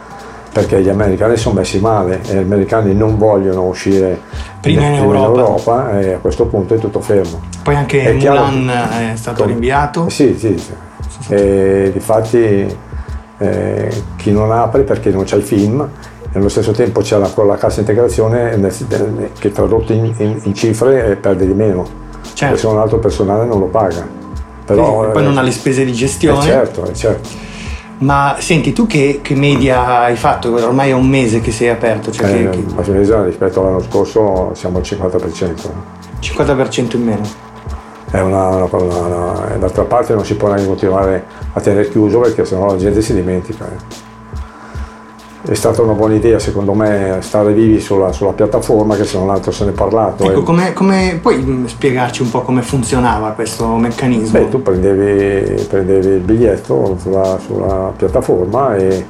perché gli americani sono messi male e gli americani non vogliono uscire prima in, in Europa. Europa. e a questo punto è tutto fermo. Poi anche è Mulan è stato con... rinviato? Sì, sì, sì. E difatti eh, chi non apre perché non c'è il film, nello stesso tempo c'è la, la cassa integrazione che tradotto in, in, in cifre perde di meno, certo. se un altro personale non lo paga. Però, sì, poi eh, non ha le spese di gestione. Eh certo, eh certo. Ma senti, tu che, che, media hai fatto? Ormai è un mese che sei aperto. Cioè eh, che, che... mese rispetto all'anno scorso siamo al 50%. 50% in meno? è una, una, una, d'altra parte non si può neanche continuare a tenere chiuso perché sennò la gente si dimentica. Eh. È stata una buona idea secondo me stare vivi sulla, sulla piattaforma che se non altro se ne è parlato. Ecco, come, come, puoi spiegarci un po' come funzionava questo meccanismo? Beh, tu prendevi, prendevi il biglietto sulla, sulla piattaforma e,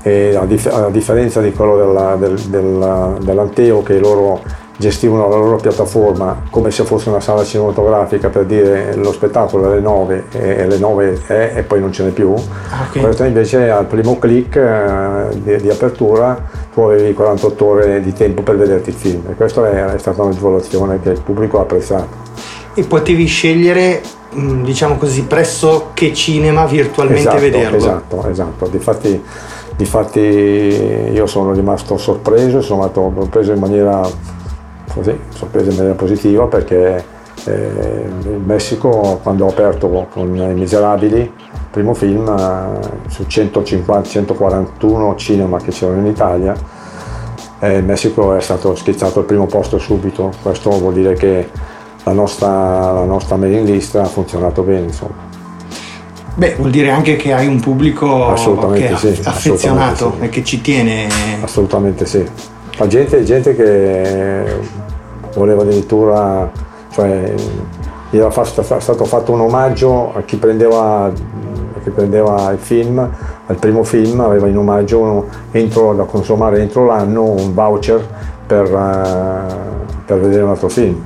e a, dif- a, differenza di quello della, del, del, dell'Anteo che loro gestivano la loro piattaforma come se fosse una sala cinematografica per dire lo spettacolo è alle 9 e alle 9 è e poi non ce n'è più. Ah, okay. Questo invece al primo click eh, di, di, apertura tu avevi 48 ore di tempo per vederti il film e questa è, stata un'agevolazione che il pubblico ha apprezzato. E potevi scegliere mm, diciamo così presso che cinema virtualmente esatto, vederlo. Esatto, esatto. Difatti, difatti io sono rimasto sorpreso, sono rimasto preso in maniera così, sorpresa in maniera positiva perché eh, in Messico quando ho aperto con I Miserabili, il primo film, eh, su 150-141 cinema che c'erano in Italia, eh, il Messico è stato schizzato al primo posto subito, questo vuol dire che la nostra, la nostra mailing list ha funzionato bene. Insomma. Beh, vuol dire anche che hai un pubblico che è sì, affezionato sì. e che ci tiene. Assolutamente sì. La gente, gente che voleva addirittura, cioè, era stato fatto un omaggio a chi prendeva che prendeva il film, il primo film aveva in omaggio entro, da consumare entro l'anno un voucher per, eh, per vedere un altro film.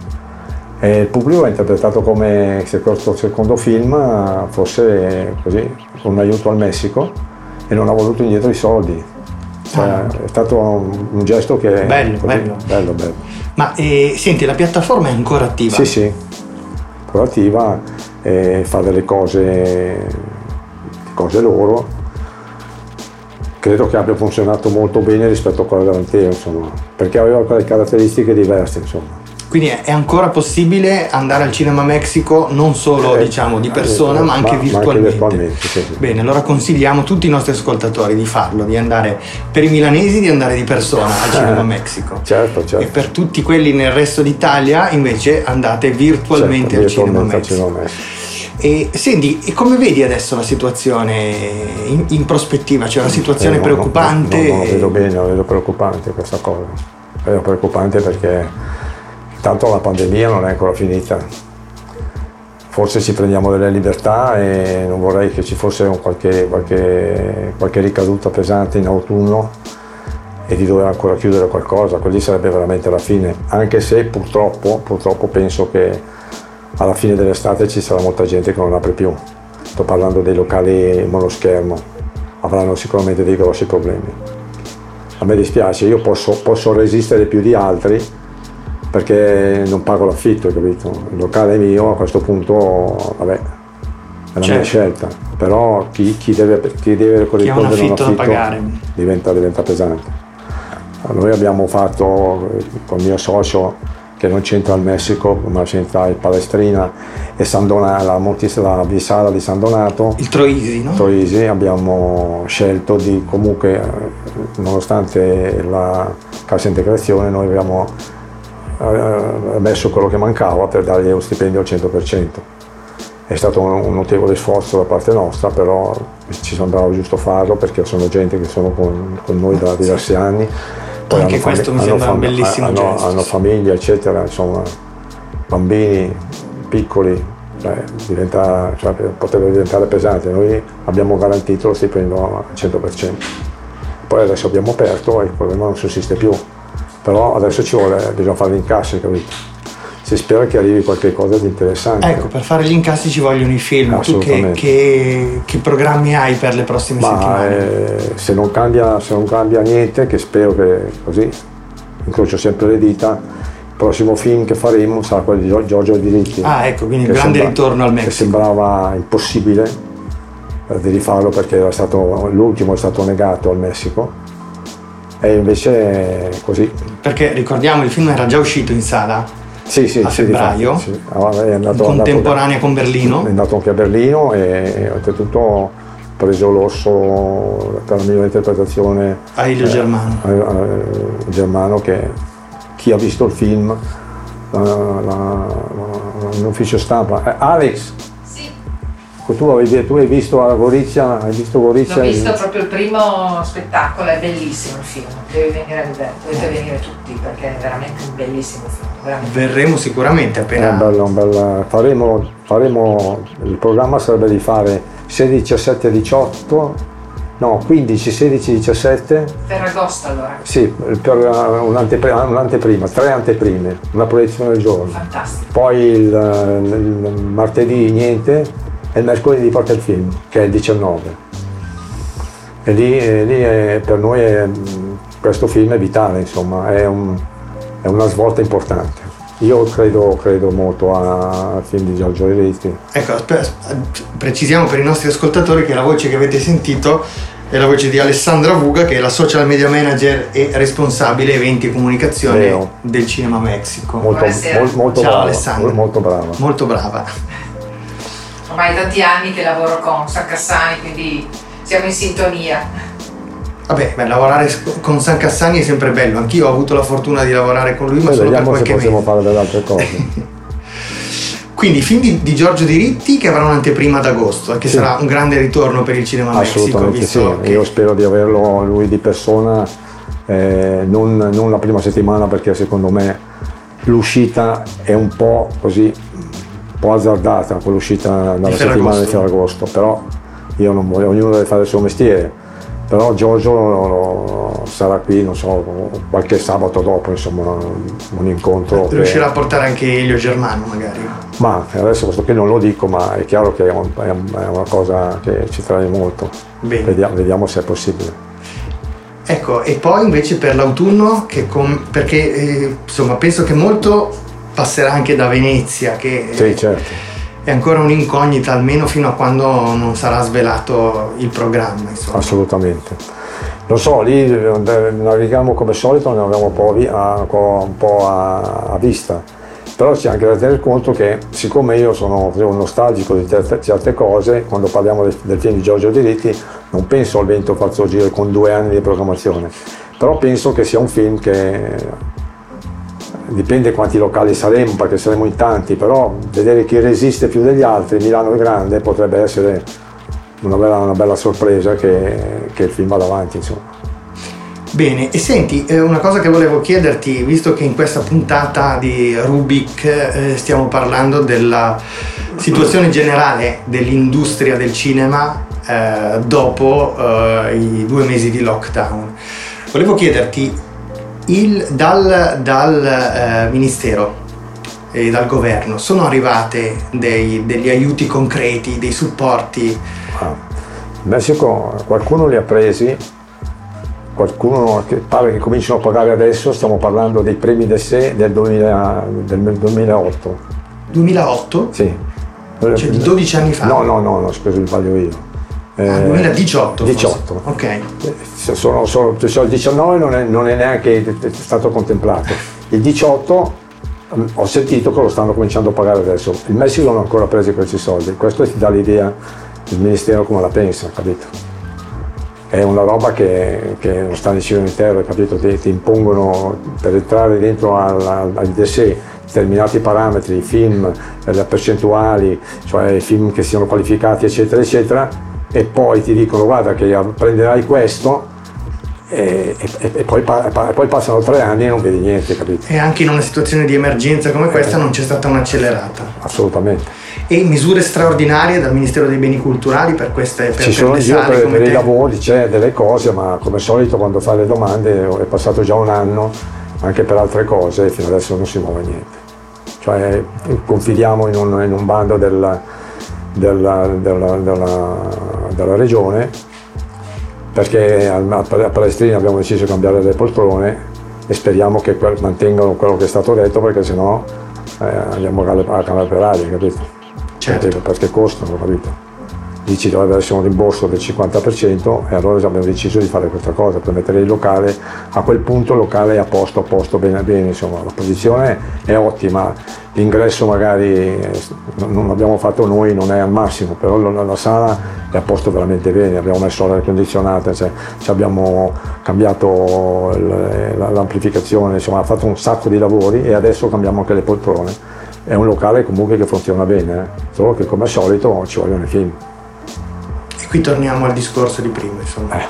E il pubblico ha interpretato come se questo secondo film fosse così, un aiuto al Messico e non ha voluto indietro i soldi. Cioè, Ah. È stato un, gesto che Bello, così, bello. bello, bello. Ma eh, senti, la piattaforma è ancora attiva? Sì, sì, ancora attiva e fa delle cose, cose loro. Credo che abbia funzionato molto bene rispetto a quella dell'Anteo, insomma, perché aveva quelle caratteristiche diverse, insomma. Quindi è è ancora possibile andare al Cinema Mexico non solo Eh, diciamo di persona eh, ma anche ma- ma anche virtualmente. virtualmente, sì, sì. Bene, allora consigliamo a tutti i nostri ascoltatori di farlo, di andare per i milanesi di andare di persona al Cinema Eh, Mexico. Certo, E certo. per tutti quelli nel resto d'Italia invece andate virtualmente Certo, al Cinema virtualmente Mexico. Mexico. E senti, e come vedi adesso la situazione in, in prospettiva? C'è una situazione Eh, no, preoccupante? No, no, no, vedo bene, vedo preoccupante questa cosa. Vedo preoccupante perché intanto la pandemia non è ancora finita. Forse ci prendiamo delle libertà e non vorrei che ci fosse qualche, qualche, qualche ricaduta pesante in autunno e di dover ancora chiudere qualcosa, così sarebbe veramente la fine. Anche se purtroppo, purtroppo penso che alla fine dell'estate ci sarà molta gente che non apre più. Sto parlando dei locali monoschermo, avranno sicuramente dei grossi problemi. A me dispiace, io posso, posso resistere più di altri perché non pago l'affitto, capito? Il locale è mio, a questo punto, vabbè, è la mia Certo. scelta. Però chi, chi deve, chi deve Chi un corrispondere a un affitto da affitto pagare. diventa, diventa pesante. Noi abbiamo fatto eh, con il mio socio, che non c'entra il Messico, ma c'entra il Palestrina e San Donato, la, Montis- la Visala di San Donato, Il Troisi, no? Troisi, abbiamo scelto di comunque, eh, nonostante la cassa integrazione, noi abbiamo eh, messo quello che mancava per dargli uno stipendio al 100%. È stato un, un notevole sforzo da parte nostra, però ci sembrava giusto farlo perché sono gente che sono con, con noi da diversi anni. Poi Anche questo mi hanno sembra un fam- bellissimo hanno, gesto. hanno famiglia, eccetera, insomma, bambini piccoli, cioè, diventa, cioè, potrebbe diventare pesante. Noi abbiamo garantito lo stipendio al 100%. Poi adesso abbiamo aperto e il problema non sussiste più. Però adesso ci vuole, bisogna fare l'incasso, capito? Si spera che arrivi qualche cosa di interessante. Ecco, per fare gli incassi ci vogliono i film. Tu che, che- che programmi hai per le prossime Ma settimane? eh, se, non cambia, se non cambia niente, che spero che così, incrocio sempre le dita, il prossimo film che faremo sarà quello di Gio- Giorgio Diritti. Ah, ecco, quindi il che grande sembra- ritorno al Che Messico. sembrava impossibile eh, di rifarlo perché era stato, l'ultimo è stato negato al Messico. E invece così. Perché ricordiamo il film era già uscito in sala Sì, sì, a sì, febbraio, sì. Ah, È andato, è andato- contemporanea con Berlino. è andato anche a Berlino e, oltretutto ha preso l'orso per la migliore interpretazione A Elio Germano. eh, eh, Germano che chi ha visto il film l'ufficio stampa eh, Alex tu, avevi- tu hai visto a Gorizia hai visto Gorizia L'ho visto proprio il primo spettacolo, è bellissimo il film, devi venire a vedere, dovete venire tutti perché è veramente un bellissimo film. veramente. Verremo sicuramente È appena. un bel- un bel- faremo, faremo, il programma sarebbe di fare 16, 17, 18, no 15, 16, 17, Ferragosto allora, sì, per un'anteprima, un'anteprima, tre anteprime, una proiezione al giorno. fantastico. Poi il, il martedì niente e il mercoledì porta il film, che è il 19. E lì, e lì è- per noi è- questo film è vitale, insomma, è, un- è una svolta importante. Io credo, credo molto a- al film di Giorgio Eritti. Ecco, precisiamo per i nostri ascoltatori che la voce che avete sentito è la voce di Alessandra Vuga, che è la social media manager e responsabile eventi e comunicazione Vero. del Cinema Mexico. Molto, Buonasera. mol- molto Ciao, brava, Alessandra. mol- molto brava. Molto brava. Ormai tanti anni che lavoro con San Cassani, quindi siamo in sintonia. Vabbè, beh, lavorare con San Cassani è sempre bello. Anch'io ho avuto la fortuna di lavorare con lui, ma Poi solo per vediamo se qualche possiamo mese. fare delle altre cose. *laughs* Quindi film di, di Giorgio Diritti che avrà un'anteprima ad agosto e che Sì. sarà un grande ritorno per il cinema Mexico. Assolutamente sì, Visto che io spero di averlo lui di persona, eh, non, non la prima settimana perché secondo me l'uscita è un po' così, po' azzardata, quell'uscita dalla settimana di Ferragosto. Ferragosto, però io non voglio, ognuno deve fare il suo mestiere, però Giorgio sarà qui, non so, qualche sabato dopo, insomma, un incontro. Riuscirà che... a portare anche Elio Germano magari? Ma adesso questo qui non lo dico, ma è chiaro che è, un, è una cosa che ci trae molto. Vediamo, vediamo se è possibile. Ecco, e poi invece per l'autunno, com- perché eh, insomma penso che molto passerà anche da Venezia, che sì, certo è ancora un'incognita almeno fino a quando non sarà svelato il programma. Insomma. Assolutamente. Lo so, lì eh, navighiamo come solito, ne abbiamo un po' a, un po a, a vista, però c'è anche da tenere conto che siccome io sono nostalgico di certe, certe cose, quando parliamo del, del, film di Giorgio Diritti non penso al vento falso giro con due anni di programmazione, però penso che sia un film che dipende quanti locali saremo perché saremo in tanti, però vedere chi resiste più degli altri, Milano è grande, potrebbe essere una bella, una bella sorpresa che, che, il film vada avanti. Insomma. Bene, e senti, eh, una cosa che volevo chiederti, visto che in questa puntata di Rubik eh, stiamo parlando della situazione generale dell'industria del cinema eh, dopo i due mesi di lockdown, volevo chiederti il, dal, dal eh, Ministero e dal governo sono arrivate dei, degli aiuti concreti, dei supporti? Ah, in Messico qualcuno li ha presi, qualcuno che pare che cominciano a pagare adesso, stiamo parlando dei premi del SE del, 2000, del 2008. 2008? Sì. Cioè di 12 anni fa? No, no, no, no scusa, sbaglio io. Eh, ah, 2018? 18. Ok. Eh, sono, sono, cioè il 19 non è, non è neanche stato contemplato. Il 18 mm, ho sentito che lo stanno cominciando a pagare adesso. Il Messico non ha ancora preso questi soldi. Questo ti dà l'idea del Ministero come la pensa, capito? È una roba che, che non sta nel cielo intero, capito? Ti, ti, impongono per entrare dentro al, al, al DSE determinati parametri, i film, le percentuali, cioè i film che siano qualificati, eccetera, eccetera e poi ti dicono guarda che prenderai questo e, e, e poi, poi, passano tre anni e non vedi niente, capito? E anche in una situazione di emergenza come questa eh, non c'è stata un'accelerata. Assolutamente. E misure straordinarie dal Ministero dei Beni Culturali per queste per, Ci sono io per, per i lavori, c'è delle cose, ma come solito quando fai le domande è passato già un anno anche per altre cose e fino adesso non si muove niente. Cioè confidiamo in un, in un bando del, della, della, della, della regione perché a, Palestrina abbiamo deciso di cambiare le poltrone e speriamo che mantengano quello che è stato detto perché sennò eh, andiamo a, a cambiare per aria, capito? Certo. Perché costano, capito? Dici dovrebbe essere un rimborso del 50% e allora abbiamo deciso di fare questa cosa per mettere il locale a quel punto il locale è a posto a posto bene bene insomma la posizione è ottima. L'ingresso magari non l'abbiamo fatto noi non è al massimo però la, sala è a posto veramente bene abbiamo messo l'aria condizionata cioè, abbiamo cambiato l'amplificazione insomma ha fatto un sacco di lavori e adesso cambiamo anche le poltrone. È un locale comunque che funziona bene eh? solo che come al solito ci vogliono i film qui torniamo al discorso di prima, insomma. Eh.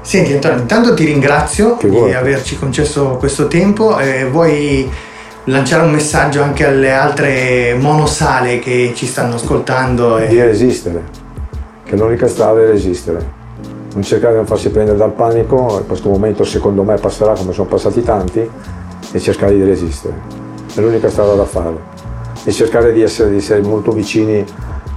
Senti Antonio, intanto ti ringrazio che di vuoi. averci concesso questo tempo. Eh, vuoi lanciare un messaggio anche alle altre monosale che ci stanno ascoltando? E... Di resistere, che l'unica strada è resistere. Non cercare di non farsi prendere dal panico, in questo momento secondo me passerà come sono passati tanti, e cercare di resistere. È l'unica strada da fare. E cercare di essere, di essere molto vicini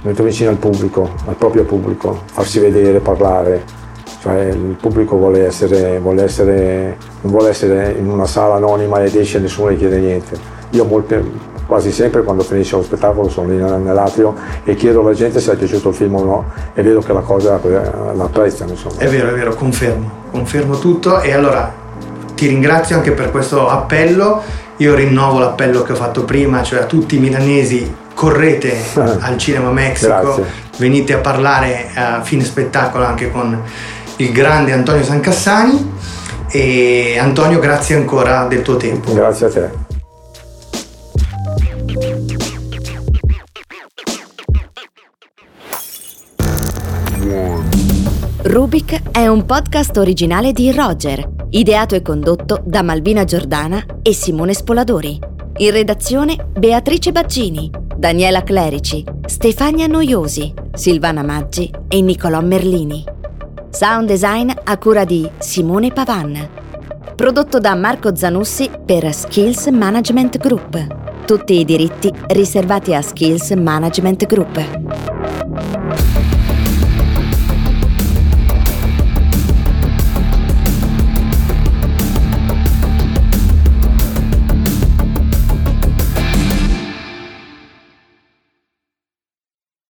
molto vicino al pubblico, al proprio pubblico, farsi vedere, parlare. Cioè il pubblico vuole essere, vuole essere, non vuole essere in una sala anonima ed esce e nessuno gli chiede niente. Io molte, quasi sempre quando finisce lo spettacolo sono lì nell'atrio e chiedo alla gente se è piaciuto il film o no e vedo che la cosa la apprezzano. Insomma. È vero, è vero, confermo, confermo tutto e allora ti ringrazio anche per questo appello. Io rinnovo l'appello che ho fatto prima, cioè a tutti i milanesi correte al Cinema Mexico, Grazie. venite a parlare a fine spettacolo anche con il grande Antonio Sancassani e Antonio grazie ancora del tuo tempo. Grazie a te. Rubik è un podcast originale di Roger, ideato e condotto da Malvina Giordana e Simone Spoladori. In redazione Beatrice Baccini. Daniela Clerici, Stefania Noiosi, Silvana Maggi e Nicolò Merlini. Sound design a cura di Simone Pavan. Prodotto da Marco Zanussi per Skills Management Group. Tutti i diritti riservati a Skills Management Group.